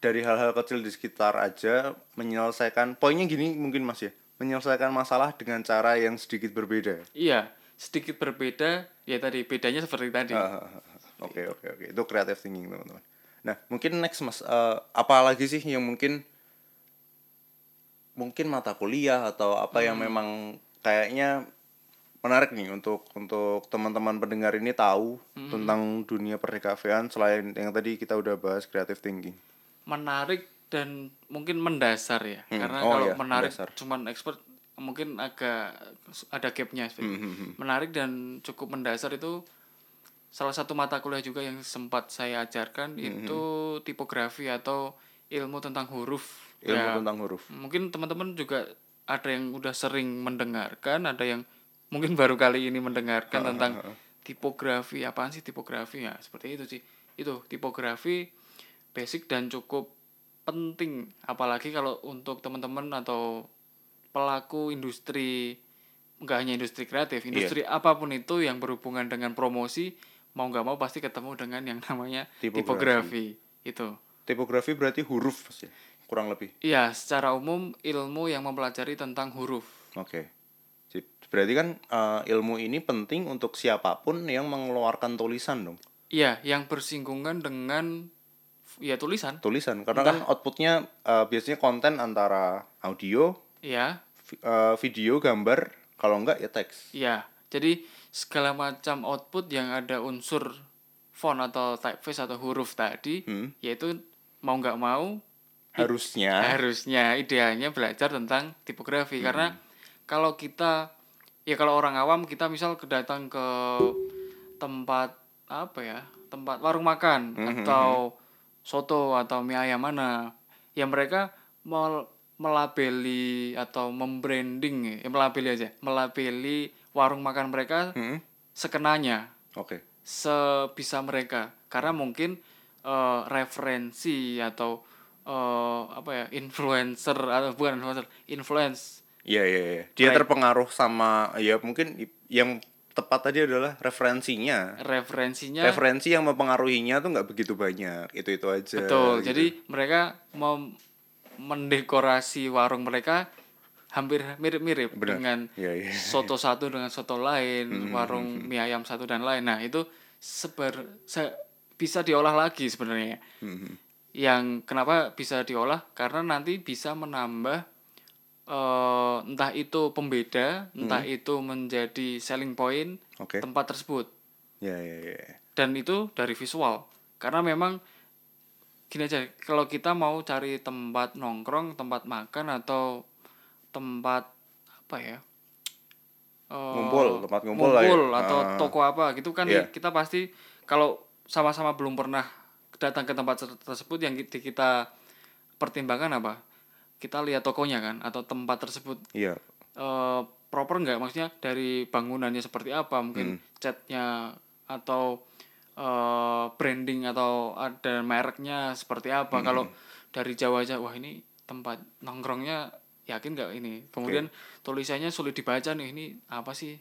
Dari hal-hal kecil di sekitar aja menyelesaikan. Poinnya gini mungkin Mas ya. Menyelesaikan masalah dengan cara yang sedikit berbeda. iya sedikit berbeda ya tadi bedanya seperti tadi Ah, ah, ah. Oke, oke, oke. Itu creative thinking, teman-teman. Nah, mungkin next Mas, uh, apa lagi sih yang mungkin mungkin mata kuliah atau apa yang memang kayaknya menarik nih untuk untuk teman-teman pendengar ini tahu tentang dunia perdekafean selain yang tadi kita udah bahas creative thinking. menarik dan mungkin mendasar ya Hmm, karena oh kalau iya, menarik mendasar. cuman expert mungkin agak ada gapnya Hmm, menarik dan cukup mendasar itu salah satu mata kuliah juga yang sempat saya ajarkan Hmm, itu tipografi atau ilmu tentang huruf Ilmu Ya, tentang huruf. mungkin teman-teman juga ada yang udah sering mendengarkan ada yang mungkin baru kali ini mendengarkan tentang tipografi apaan sih tipografi ya seperti itu sih itu tipografi basic dan cukup penting apalagi kalau untuk teman-teman atau pelaku industri nggak hanya industri kreatif industri apa pun itu yang berhubungan dengan promosi mau nggak mau pasti ketemu dengan yang namanya Tipografi. tipografi itu Tipografi berarti huruf ya. Kurang lebih. Iya, secara umum ilmu yang mempelajari tentang huruf. Oke. Jadi, Berarti kan uh, ilmu ini penting untuk siapa pun yang mengeluarkan tulisan dong. Iya, yang bersinggungan dengan ya tulisan. Tulisan karena kan outputnya uh, biasanya konten antara audio, Iya, vi- uh, video, gambar, kalau enggak ya teks. iya. Jadi segala macam output yang ada unsur font atau typeface atau huruf tadi, Hmm. yaitu mau nggak mau Harusnya harusnya idealnya belajar tentang tipografi karena kalau kita ya kalau orang awam kita misal kedatang ke tempat apa ya tempat warung makan atau soto atau mie ayam mana ya mereka mel- melabeli atau membranding ya melabeli aja melabeli warung makan mereka Hmm. sekenanya Oke. sebisa mereka karena mungkin eh, referensi atau eh, apa ya influencer atau bukan influencer influence Iya iya iya. Dia Right. terpengaruh sama ya mungkin yang tepat tadi adalah referensinya. referensinya Referensi yang mempengaruhinya tuh nggak begitu banyak. Itu itu aja. betul gitu. jadi mereka mem- mendekorasi warung mereka hampir mirip-mirip dengan Iya iya. soto satu dengan soto lain warung mie ayam satu dan lain nah itu seber se- bisa diolah lagi sebenarnya Mhm. yang kenapa bisa diolah karena nanti bisa menambah eh, entah itu pembeda entah itu menjadi selling point Oke. tempat tersebut Iya iya iya. dan itu dari visual karena memang gini aja kalau kita mau cari tempat nongkrong tempat makan atau tempat apa ya eh, Ngumpul, tempat ngumpul lah ya. atau Ah. toko apa gitu kan Iya. kita pasti kalau sama-sama belum pernah datang ke tempat ter- tersebut yang ki- kita pertimbangkan apa kita lihat tokonya kan atau tempat tersebut Iya. eh proper nggak maksudnya dari bangunannya seperti apa mungkin catnya atau eh branding atau ada mereknya seperti apa kalau dari jauh aja wah ini tempat nongkrongnya yakin nggak ini kemudian tulisannya sulit dibaca nih ini apa sih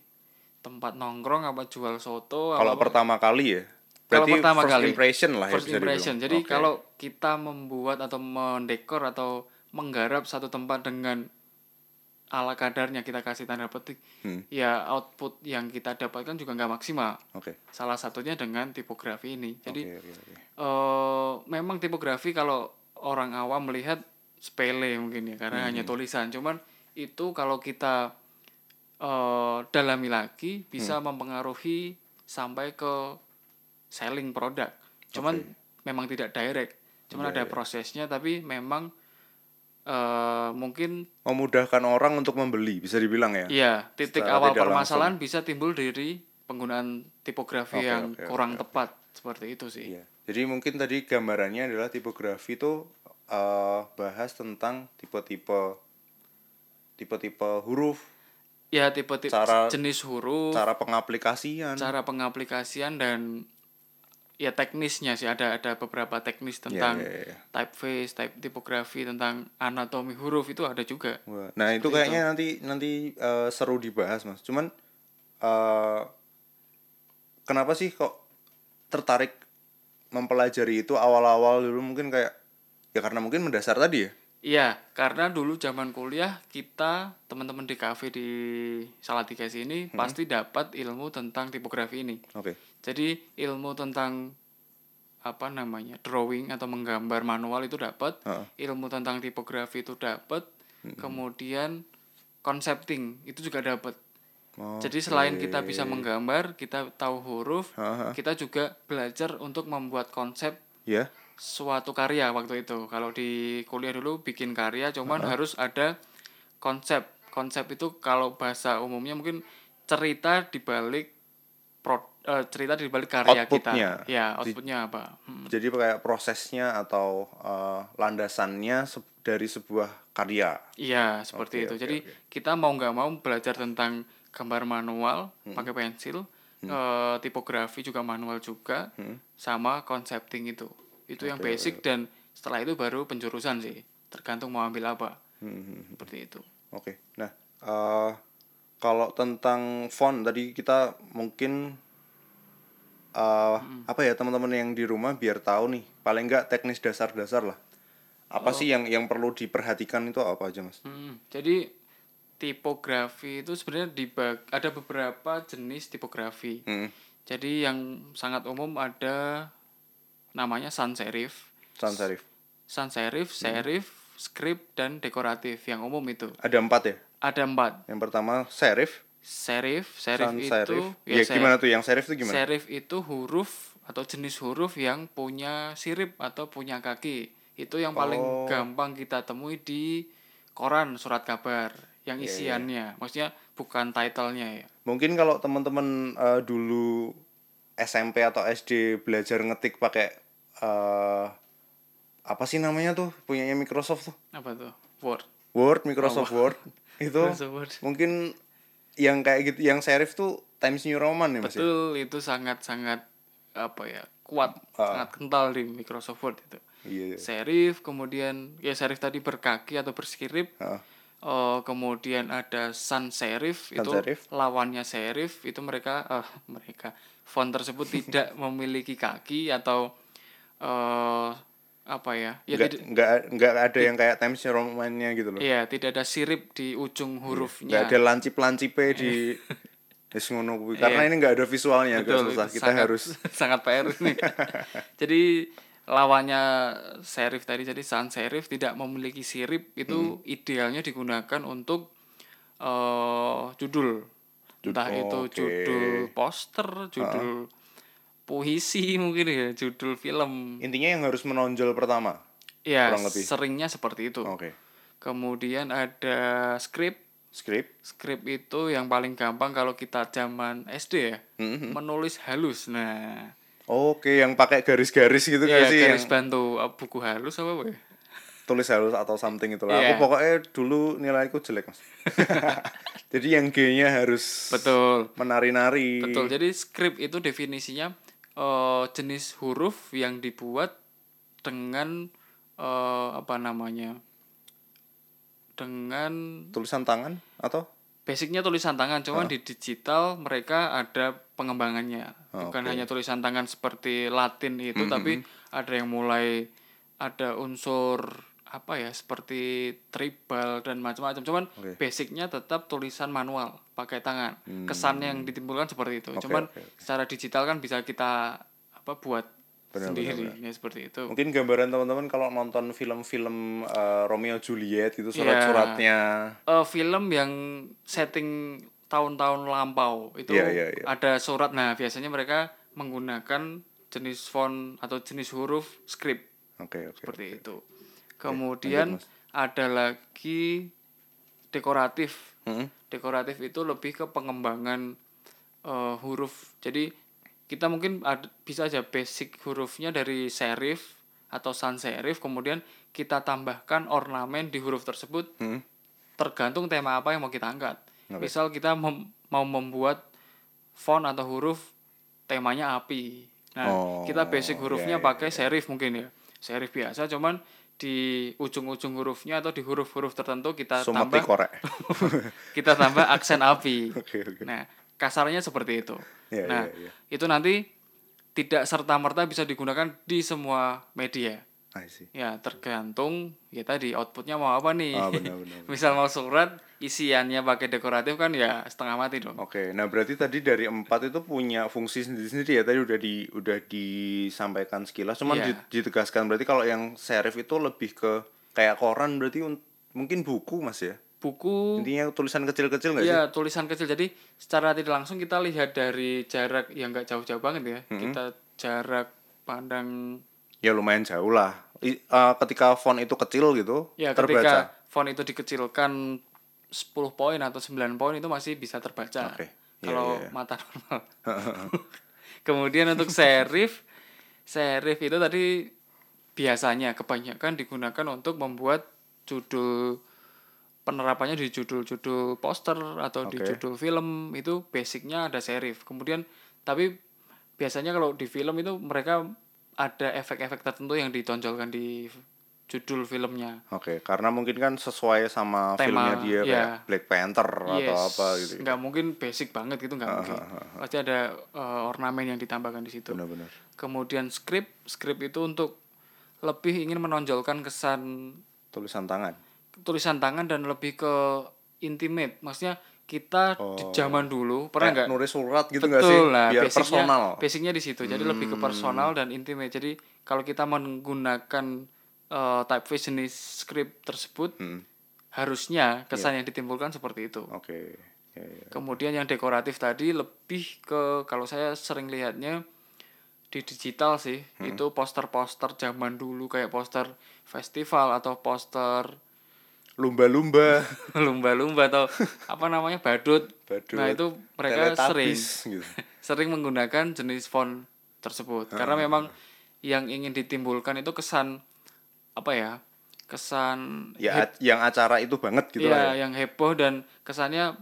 tempat nongkrong apa jual soto Kalau apa pertama kali ya. Kalau pertama first kali. impression lah first ya impression. dibilang. Jadi Oke. kalau kita membuat atau mendekor atau menggarap satu tempat dengan ala kadarnya kita kasih tanda petik, Hmm. ya output yang kita dapatkan juga nggak maksimal. Oke. Salah satunya dengan tipografi ini. Jadi Oke oke oke. eh memang tipografi kalau orang awam melihat sepele mungkin ya karena Hmm. hanya tulisan. Cuman itu kalau kita eh dalami lagi bisa Hmm. mempengaruhi sampai ke selling produk. Cuman memang tidak direct. Cuman Iya, ada prosesnya tapi memang eh mungkin Memudahkan orang untuk membeli bisa dibilang ya. iya titik Secara awal permasalahan bisa timbul dari penggunaan tipografi Oke, yang oke, kurang tepat seperti itu sih. Iya. Jadi mungkin tadi gambarannya adalah tipografi itu eh, bahas tentang tipe-tipe tipe-tipe huruf, Ya tipe-tipe Cara- jenis huruf, cara pengaplikasian. cara pengaplikasian dan ya teknisnya sih ada ada beberapa teknis tentang iya, iya. typeface, type tipografi, tentang anatomi huruf itu ada juga. Wah, Nah itu kayaknya nanti nanti eh, seru dibahas mas. Cuman eh, kenapa sih kok tertarik mempelajari itu awal-awal dulu mungkin kayak ya karena mungkin mendasar tadi ya. Iya, karena dulu zaman kuliah kita teman-teman di kafe di Salatiga sini Hmm. pasti dapat ilmu tentang tipografi ini. Oke. Jadi ilmu tentang apa namanya drawing atau menggambar manual itu dapat, Heeh. ilmu tentang tipografi itu dapat, kemudian concepting itu juga dapat. Jadi selain kita bisa menggambar, kita tahu huruf, Heeh. kita juga belajar untuk membuat konsep Ya. Suatu karya waktu itu. Kalau di kuliah dulu bikin karya, cuman harus ada konsep. Konsep itu kalau bahasa umumnya mungkin cerita di balik pro, eh, cerita di balik karya Outputnya. kita. Ya, outputnya apa? Hmm. Jadi kayak prosesnya atau eh, landasannya se- dari sebuah karya. Iya, seperti Oke, itu. oke, Jadi oke. kita mau nggak mau belajar tentang gambar manual pakai pensil, eh, tipografi juga manual juga, sama concepting itu. Itu yang basic dan setelah itu baru penjurusan sih. Tergantung mau ambil apa. Hmm. Seperti itu. Oke. Nah, eh kalau tentang font tadi kita mungkin eh apa ya teman-teman yang di rumah biar tahu nih, paling enggak teknis dasar-dasar lah. Apa sih yang yang perlu diperhatikan itu apa aja, Mas? Hmm, jadi tipografi itu sebenarnya dibag ada beberapa jenis tipografi. Hmm. Jadi yang sangat umum ada namanya sans serif, Sans serif. sans serif, serif, script dan dekoratif yang umum itu. Ada empat ya. Ada empat. Yang pertama serif, Serif, serif sans itu serif. ya, Ya, ser- gimana tuh yang serif itu gimana? serif itu huruf atau jenis huruf yang punya sirip atau punya kaki. Itu yang paling Oh. gampang kita temui di koran surat kabar yang Iya, isiannya. Maksudnya bukan titlenya ya. Mungkin kalau teman-teman eh, dulu SMP atau SD belajar ngetik pakai eh, apa sih namanya tuh punyanya Microsoft tuh apa tuh Word Word Microsoft Word itu Microsoft Word. mungkin yang kayak gitu yang serif tuh Times New Roman ya mas ya? betul itu sangat sangat apa ya kuat sangat kental di Microsoft Word itu iya iya. serif kemudian ya serif tadi berkaki atau berskrip Heeh. Eh, kemudian ada sans serif Sans itu serif. lawannya serif itu mereka eh mereka font tersebut tidak memiliki kaki atau eh apa ya ya nggak tidak nggak nggak ada yang kayak Times New Romannya gitu loh Iya, tidak ada sirip di ujung nggak hurufnya. ada lancip lancipe di ngono kuwi. karena ini nggak ada visualnya agak Iya. Betul, susah itu kita sangat- harus sangat PR ini. jadi lawannya serif tadi jadi sans serif tidak memiliki sirip itu Hmm. idealnya digunakan untuk eh judul. Entah itu oke. judul poster, judul puisi mungkin ya, judul film. intinya yang harus menonjol pertama Ya, kurang lebih. seringnya seperti itu. oke Kemudian ada skrip script Skrip itu yang paling gampang kalau kita zaman SD ya, Mhm. menulis halus. Nah, oke yang pakai garis-garis gitu ya sih yang garis bantu uh, buku halus apa apa ya? tulis halus atau something itu lah Iya. aku pokoknya dulu nilaiku jelek mas jadi yang G-nya harus Betul, menari-nari betul. Jadi skrip itu definisinya eh, jenis huruf yang dibuat dengan eh, apa namanya? Dengan tulisan tangan atau basicnya tulisan tangan, cuman di digital mereka ada pengembangannya. Oh, Bukan oke. hanya tulisan tangan seperti Latin itu, tapi ada yang mulai ada unsur apa ya seperti tribal dan macam-macam. Cuman Oke. basicnya tetap tulisan manual pakai tangan. Kesannya yang ditimbulkan seperti itu. Cuman Hmm. oke, oke. secara digital kan bisa kita apa buat Benar, sendiri ya seperti itu. mungkin gambaran teman-teman kalau nonton film-film eh, Romeo Juliet itu Iya. surat-suratnya Eh, film yang setting tahun-tahun lampau itu Iya, iya, iya. ada surat nah biasanya mereka menggunakan jenis font atau jenis huruf script oke oke seperti itu kemudian ada lagi dekoratif Mm-mm. dekoratif itu lebih ke pengembangan eh, huruf jadi kita mungkin ada, bisa aja basic hurufnya dari serif atau sans serif kemudian kita tambahkan ornamen di huruf tersebut Mm. tergantung tema apa yang mau kita angkat. Oke. Misal kita mem- mau membuat font atau huruf temanya api. Nah, Oh, kita basic hurufnya iya, iya, pakai serif mungkin ya. Serif biasa cuman di ujung-ujung hurufnya atau di huruf-huruf tertentu kita Sumati tambah korek kita tambah aksen api. oke oke Nah, kasarnya seperti itu. Iya, nah, iya, iya. itu nanti tidak serta-merta bisa digunakan di semua media. I see. Ya, tergantung ya tadi outputnya mau apa nih. Ah, benar, benar, Misal mau surat, isiannya pakai dekoratif kan ya setengah mati dong. Oke, nah berarti tadi dari empat itu punya fungsi sendiri-sendiri ya tadi udah di udah disampaikan sekilas, cuman Iya. di- ditegaskan berarti kalau yang serif itu lebih ke kayak koran berarti un- mungkin buku mas ya, Buku intinya tulisan kecil-kecil nggak sih? ya tulisan kecil. Jadi secara tidak langsung kita lihat dari jarak yang nggak jauh-jauh banget ya. Kita jarak pandang Ya lumayan jauh lah. I- eh, ketika font itu kecil gitu, ya terbaca. ketika font itu dikecilkan 10 poin atau 9 poin itu masih bisa terbaca. Oke. Iya, Kalau iya, iya. mata normal. Kemudian untuk serif, serif itu tadi biasanya kebanyakan digunakan untuk membuat judul penerapannya di judul-judul poster atau di Oke. judul film itu basicnya ada serif. Kemudian tapi biasanya kalau di film itu mereka ada efek-efek tertentu yang ditonjolkan di judul filmnya. Oke, karena mungkin kan sesuai sama Tema, filmnya dia iya. kayak Black Panther atau Yes, apa gitu. nggak mungkin basic banget gitu nggak mungkin. Pasti ada eh, ornamen yang ditambahkan di situ. Benar-benar. Kemudian script, script itu untuk lebih ingin menonjolkan kesan Tulisan tangan. tulisan tangan dan lebih ke intimate. Maksudnya kita di zaman dulu pernah nggak? nulis surat gitu nggak sih? Lah, Biar basicnya, personal. Hmm. basicnya di situ. Jadi lebih ke personal dan intimate. Jadi kalau kita menggunakan eh, typeface jenis script tersebut, Hmm. harusnya kesan yang ditimbulkan seperti itu. Oke. Ya, ya. Kemudian yang dekoratif tadi lebih ke kalau saya sering lihatnya di digital sih, Hmm. itu poster-poster zaman dulu kayak poster festival atau poster Lumba-lumba. lumba-lumba atau apa namanya badut. Badut, Nah, itu mereka sering gitu. sering menggunakan jenis font tersebut karena memang yang ingin ditimbulkan itu kesan apa ya kesan ya yang acara itu banget gitu lah ya. yang heboh dan kesannya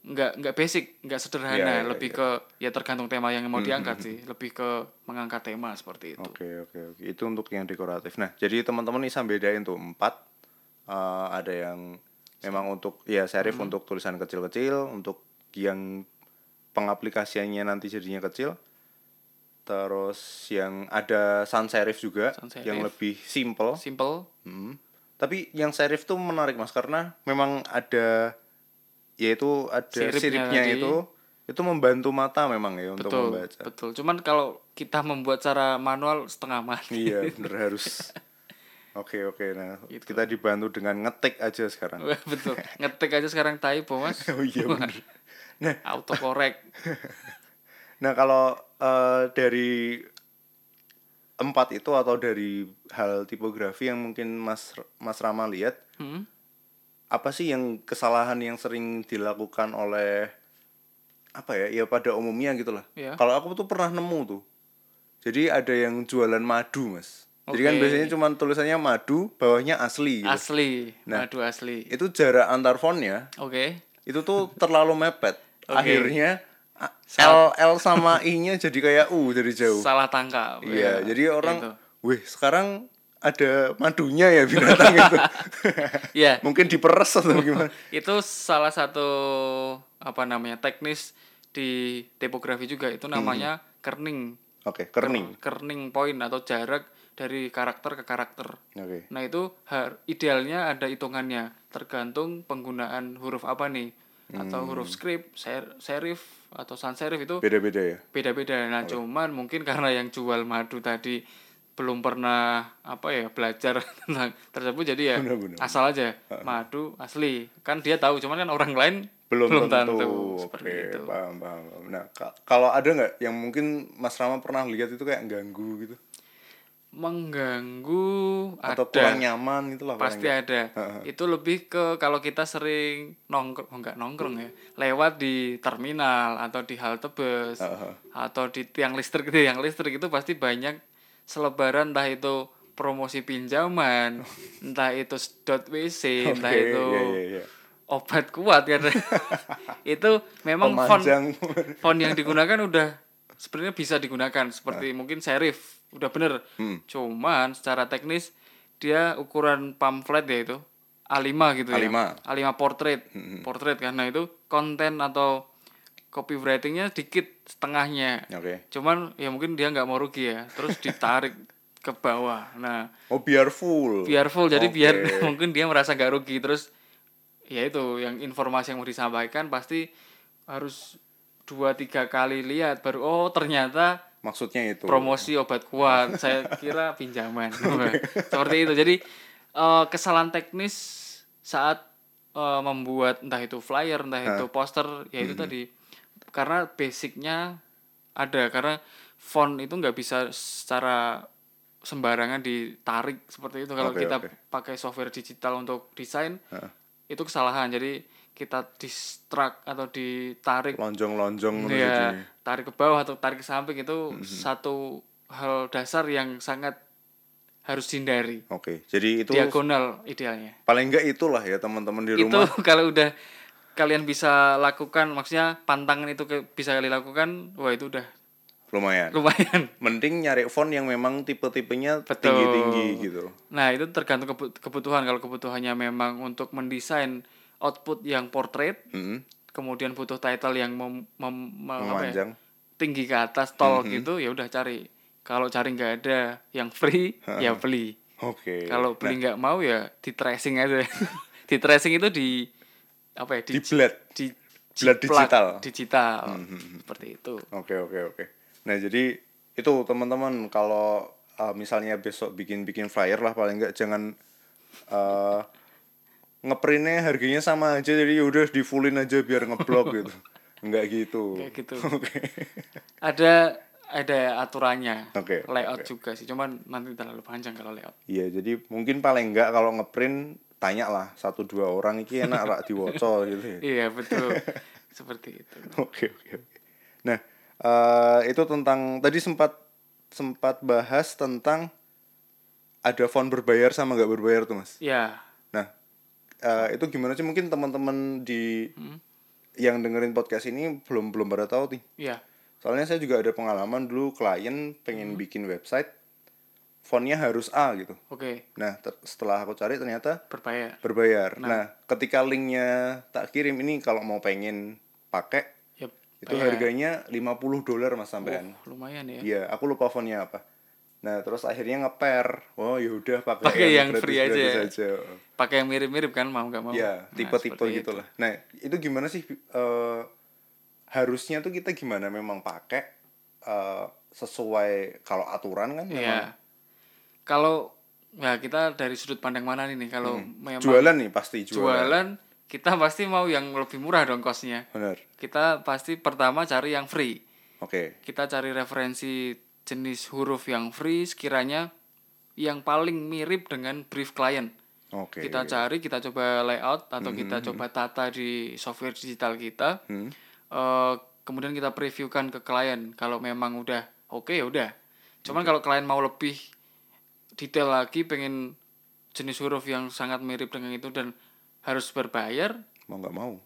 nggak nggak basic, nggak sederhana, Iya, iya, lebih ke ya tergantung tema yang mau diangkat sih, lebih ke mengangkat tema seperti itu. Oke oke oke itu untuk yang dekoratif. Nah jadi teman-teman bisa bedain tuh empat Eh, ada yang memang untuk ya serif untuk tulisan kecil-kecil, untuk yang pengaplikasiannya nanti jadinya kecil. Terus yang ada sans serif juga Sans serif. yang lebih simple. Simple, Hmm. Tapi yang serif tuh menarik mas karena memang ada yaitu ada Siripnya siripnya itu itu membantu mata memang ya untuk betul, membaca. betul. Cuman kalau kita membuat secara manual setengah mati. Iya bener harus. Oke oke nah Gitu. kita dibantu dengan ngetik aja sekarang. Betul. Ngetik aja sekarang typo, Mas. Oh iya bener. Nah Autocorrect. nah kalau eh, dari empat itu atau dari hal tipografi yang mungkin Mas Mas Rama lihat Hmm? apa sih yang kesalahan yang sering dilakukan oleh apa ya ya pada umumnya gitu lah Iya. kalau aku tuh pernah nemu tuh jadi ada yang jualan madu mas jadi kan biasanya cuma tulisannya madu bawahnya asli gitu. Asli, Nah. madu asli. itu jarak antar fontnya Oke. itu tuh terlalu mepet Oke. akhirnya L L sama I nya jadi kayak U dari jauh Salah tangkap. iya ya. jadi orang Gitu. wih sekarang ada madunya ya binatang itu Iya. mungkin diperes atau gimana itu salah satu apa namanya teknis di tipografi juga itu namanya kerning oke kerning kerning point atau jarak dari karakter ke karakter. Oke. Nah itu har- idealnya ada hitungannya. Tergantung penggunaan huruf apa nih. Atau huruf script ser- serif atau sans serif itu beda-beda ya? beda-beda. Nah cuman mungkin karena yang jual madu tadi belum pernah apa ya belajar tentang tersebut jadi ya Benar-benar. asal aja madu asli. Kan dia tahu cuman kan orang lain belum, tentu, seperti oke itu. paham, paham paham. nah ka- kalau ada nggak yang mungkin Mas Rama pernah lihat itu kayak ganggu gitu mengganggu atau ada. kurang nyaman lah paling. Pasti ada. Itu lebih ke kalau kita sering nongkrong oh, enggak nongkrong ya lewat di terminal atau di halte bus atau di tiang listrik tiang listrik itu pasti banyak selebaran entah itu promosi pinjaman entah itu dot wc entah Oke, itu iya, iya, iya. obat kuat kan. Itu memang font font yang digunakan udah sebenarnya bisa digunakan seperti mungkin serif udah bener. Hmm. cuman secara teknis dia ukuran pamflet ya itu A5 gitu A5. ya A5 portrait. Hmm, portrait karena itu konten atau copywritingnya dikit setengahnya. Oke. Cuman ya mungkin dia nggak mau rugi ya. Terus ditarik ke bawah. Nah oh biar full. Biar full. Jadi Oke. biar mungkin dia merasa nggak rugi. Terus ya itu yang informasi yang mau disampaikan pasti harus dua tiga kali lihat baru oh ternyata maksudnya itu. promosi obat kuat. Saya kira pinjaman. Seperti itu. Jadi eh, kesalahan teknis saat eh, membuat entah itu flyer entah itu poster ya itu tadi. Karena basicnya ada. Karena font itu nggak bisa secara sembarangan ditarik seperti itu. Kalau Oke, kita oke. pakai software digital untuk desain itu kesalahan. Jadi kita distract atau ditarik lonjong-lonjong gitu ya tarik ke bawah atau tarik ke samping itu Mhm. satu hal dasar yang sangat harus dihindari. Oke jadi itu diagonal idealnya. Paling enggak itulah ya teman-teman di itu rumah. kalau udah kalian bisa lakukan maksudnya pantangan itu ke, bisa kalian lakukan wah itu udah lumayan. Lumayan. Mending nyari font yang memang tipe-tipenya tinggi-tinggi gitu. Nah itu tergantung kebu- kebutuhan. Kalau kebutuhannya memang untuk mendesain output yang portrait Mm-mm. kemudian butuh title yang mem, mem- mem- apa ya, tinggi ke atas tol gitu ya udah cari. Kalau cari nggak ada yang free ya beli. Oke. Kalau beli nggak mau ya di tracing aja. Di tracing itu di apa ya di di Blad jiplak digital. digital. Seperti itu. Oke oke oke. Nah jadi itu teman-teman kalau uh, misalnya besok bikin-bikin flyer lah paling enggak jangan uh, ngeprintnya harganya sama aja jadi udah di fullin aja biar ngeblok gitu. Enggak gitu. kayak gitu Oke. ada ada aturannya Oke, layout oke. juga sih cuman nanti terlalu panjang kalau layout Iya jadi mungkin paling enggak kalau ngeprint tanya lah satu dua orang iki enak rak diwoco gitu ya. iya betul seperti itu Oke oke oke. Nah eh, itu tentang tadi sempat sempat bahas tentang ada font berbayar sama nggak berbayar tuh mas Ya, nah eh, itu gimana sih mungkin teman-teman di Hmm. yang dengerin podcast ini belum belum pada tahu nih ya. soalnya saya juga ada pengalaman dulu klien pengen Hmm. bikin website fontnya harus A gitu Oke, nah ter- setelah aku cari ternyata berbayar. berbayar nah, ketika linknya tak kirim ini kalau mau pengen pakai Yep. itu harganya 50 dolar mas sampean Lumayan ya. Iya, aku lupa fontnya apa. Nah, terus akhirnya ngeper. Oh, ya udah pakai Pakai yang free aja ya? aja. Pakai yang mirip-mirip kan mau nggak mau. Ya, Nah, tipe-tipe seperti gitu lah. Nah, itu gimana sih eh, harusnya tuh kita gimana memang pakai eh, sesuai kalau aturan kan memang Iya. Kalau ya kita dari sudut pandang mana nih? Kalau memang Hmm. jualan nih pasti jualan. jualan, kita pasti mau yang lebih murah dong kosnya. Benar. Kita pasti pertama cari yang free. Oke. Kita cari referensi jenis huruf yang free sekiranya yang paling mirip dengan brief klien. Oke. Kita cari, kita coba layout atau kita coba tata di software digital kita. Hmm. Eh, kemudian kita previewkan ke klien. Kalau memang udah oke ya udah. Cuman kalau klien mau lebih detail lagi, pengen jenis huruf yang sangat mirip dengan itu dan harus berbayar. Mau nggak mau.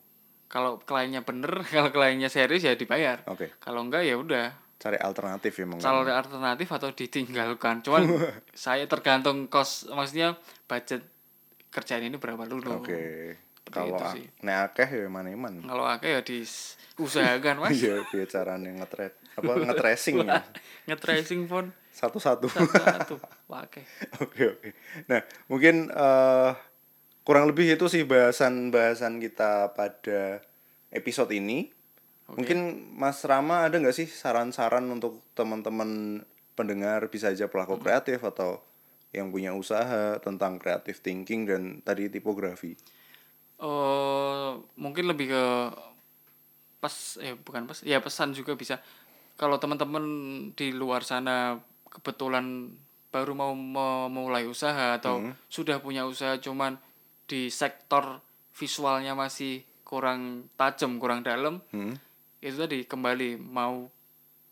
Kalau kliennya bener, kalau kliennya serius ya dibayar. Oke. Kalau enggak ya udah. Cari alternatif ya ada alternatif atau ditinggalkan. Cuman saya tergantung kos, maksudnya budget kerjaan ini berapa dulu. Oke. Seperti Kalau nek akeh ya mana-mana. Kalau akeh ya diusahakan mas. Iya, biar caranya ngetret apa ngetracing ya. Nge-tracing phone Satu-satu. satu pakai. Oke oke. Nah mungkin eh kurang lebih itu sih bahasan-bahasan kita pada episode ini. Mungkin Mas Rama ada nggak sih saran-saran untuk teman-teman pendengar bisa aja pelaku kreatif atau yang punya usaha tentang creative thinking dan tadi tipografi. eh mungkin lebih ke pas eh bukan pas ya pesan juga bisa kalau teman-teman di luar sana kebetulan baru mau memulai usaha atau sudah punya usaha cuman di sektor visualnya masih kurang tajam kurang dalam Hmm? Itu tadi kembali mau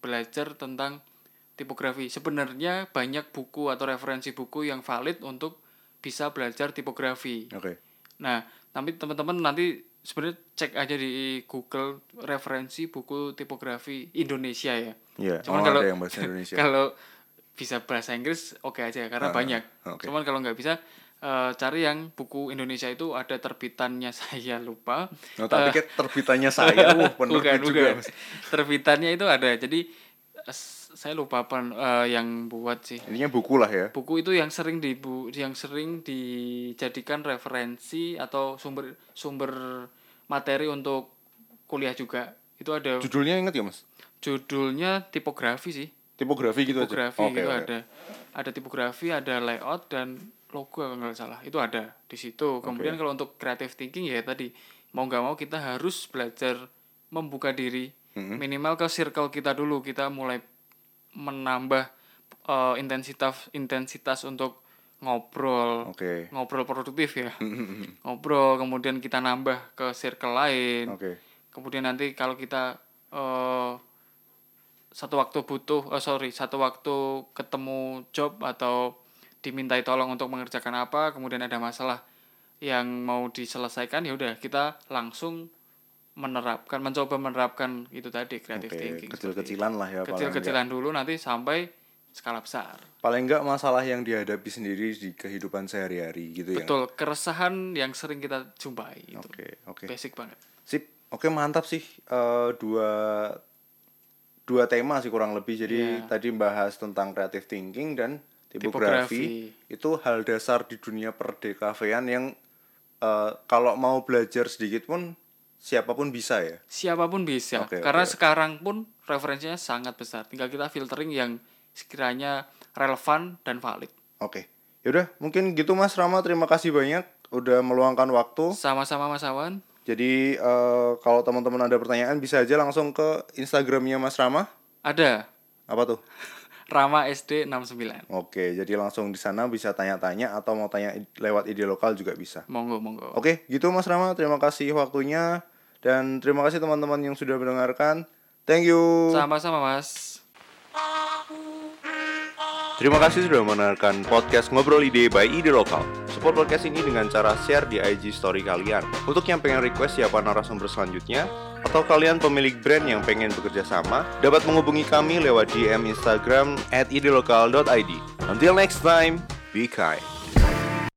belajar tentang tipografi sebenarnya banyak buku atau referensi buku yang valid untuk bisa belajar tipografi Oke. Nah, tapi teman-teman nanti sebenarnya cek aja di Google referensi buku tipografi Indonesia ya. Iya. Cuman oh, kalau ada yang bahasa Indonesia. kalau bisa bahasa Inggris oke aja karena Ah, banyak. oke. Cuman kalau nggak bisa eh, cari yang buku Indonesia itu ada terbitannya saya lupa. Oh, tak pikir terbitannya saya. Wah, bukan, penerbit juga. bukan. Terbitannya itu ada. Jadi eh, saya lupa apa eh, yang buat sih. Intinya buku lah ya. Buku itu yang sering dibu yang sering dijadikan referensi atau sumber sumber materi untuk kuliah juga. Itu ada Judulnya inget ya mas? judulnya tipografi sih. Tipografi gitu Tipografi aja. Oke, gitu oke. ada. Ada tipografi, ada layout dan logo kalau nggak salah. Itu ada di situ. Kemudian kalau untuk creative thinking ya tadi mau nggak mau kita harus belajar membuka diri Mm-hmm. minimal ke circle kita dulu kita mulai menambah eh, intensitas intensitas untuk ngobrol Oke. ngobrol produktif ya ngobrol kemudian kita nambah ke circle lain Oke. kemudian nanti kalau kita eh satu waktu butuh oh sorry satu waktu ketemu job atau dimintai tolong untuk mengerjakan apa kemudian ada masalah yang mau diselesaikan ya udah kita langsung menerapkan mencoba menerapkan itu tadi creative Oke, thinking kecil-kecilan lah ya kecil-kecilan dulu nanti sampai skala besar paling enggak masalah yang dihadapi sendiri di kehidupan sehari-hari gitu ya. betul keresahan yang sering kita jumpai itu Oke, oke. basic banget Sip. Oke, mantap sih. Eh, dua dua tema sih kurang lebih. Jadi Iya. tadi bahas tentang creative thinking dan tipografi. Tipografi. Itu hal dasar di dunia perdekafean yang eh, kalau mau belajar sedikit pun siapa pun bisa ya. siapa pun bisa Oke, karena oke. sekarang pun referensinya sangat besar tinggal kita filtering yang sekiranya relevan dan valid Oke. Yaudah, mungkin gitu Mas Rama. Terima kasih banyak udah meluangkan waktu. sama-sama Mas Awan Jadi eh, kalau teman-teman ada pertanyaan bisa aja langsung ke Instagramnya Mas Rama. ada Apa tuh? Rama SD 69 Oke, jadi langsung di sana bisa tanya-tanya atau mau tanya lewat ide lokal juga bisa. monggo monggo Oke, gitu Mas Rama. Terima kasih waktunya dan terima kasih teman-teman yang sudah mendengarkan. Thank you. sama-sama Mas Terima kasih sudah mendengarkan podcast Ngobrol Ide by Ide Lokal. Support podcast ini dengan cara share di IG story kalian. Untuk yang pengen request siapa narasumber selanjutnya, atau kalian pemilik brand yang pengen bekerja sama, dapat menghubungi kami lewat DM Instagram at idelokal.id. Until next time, be kind.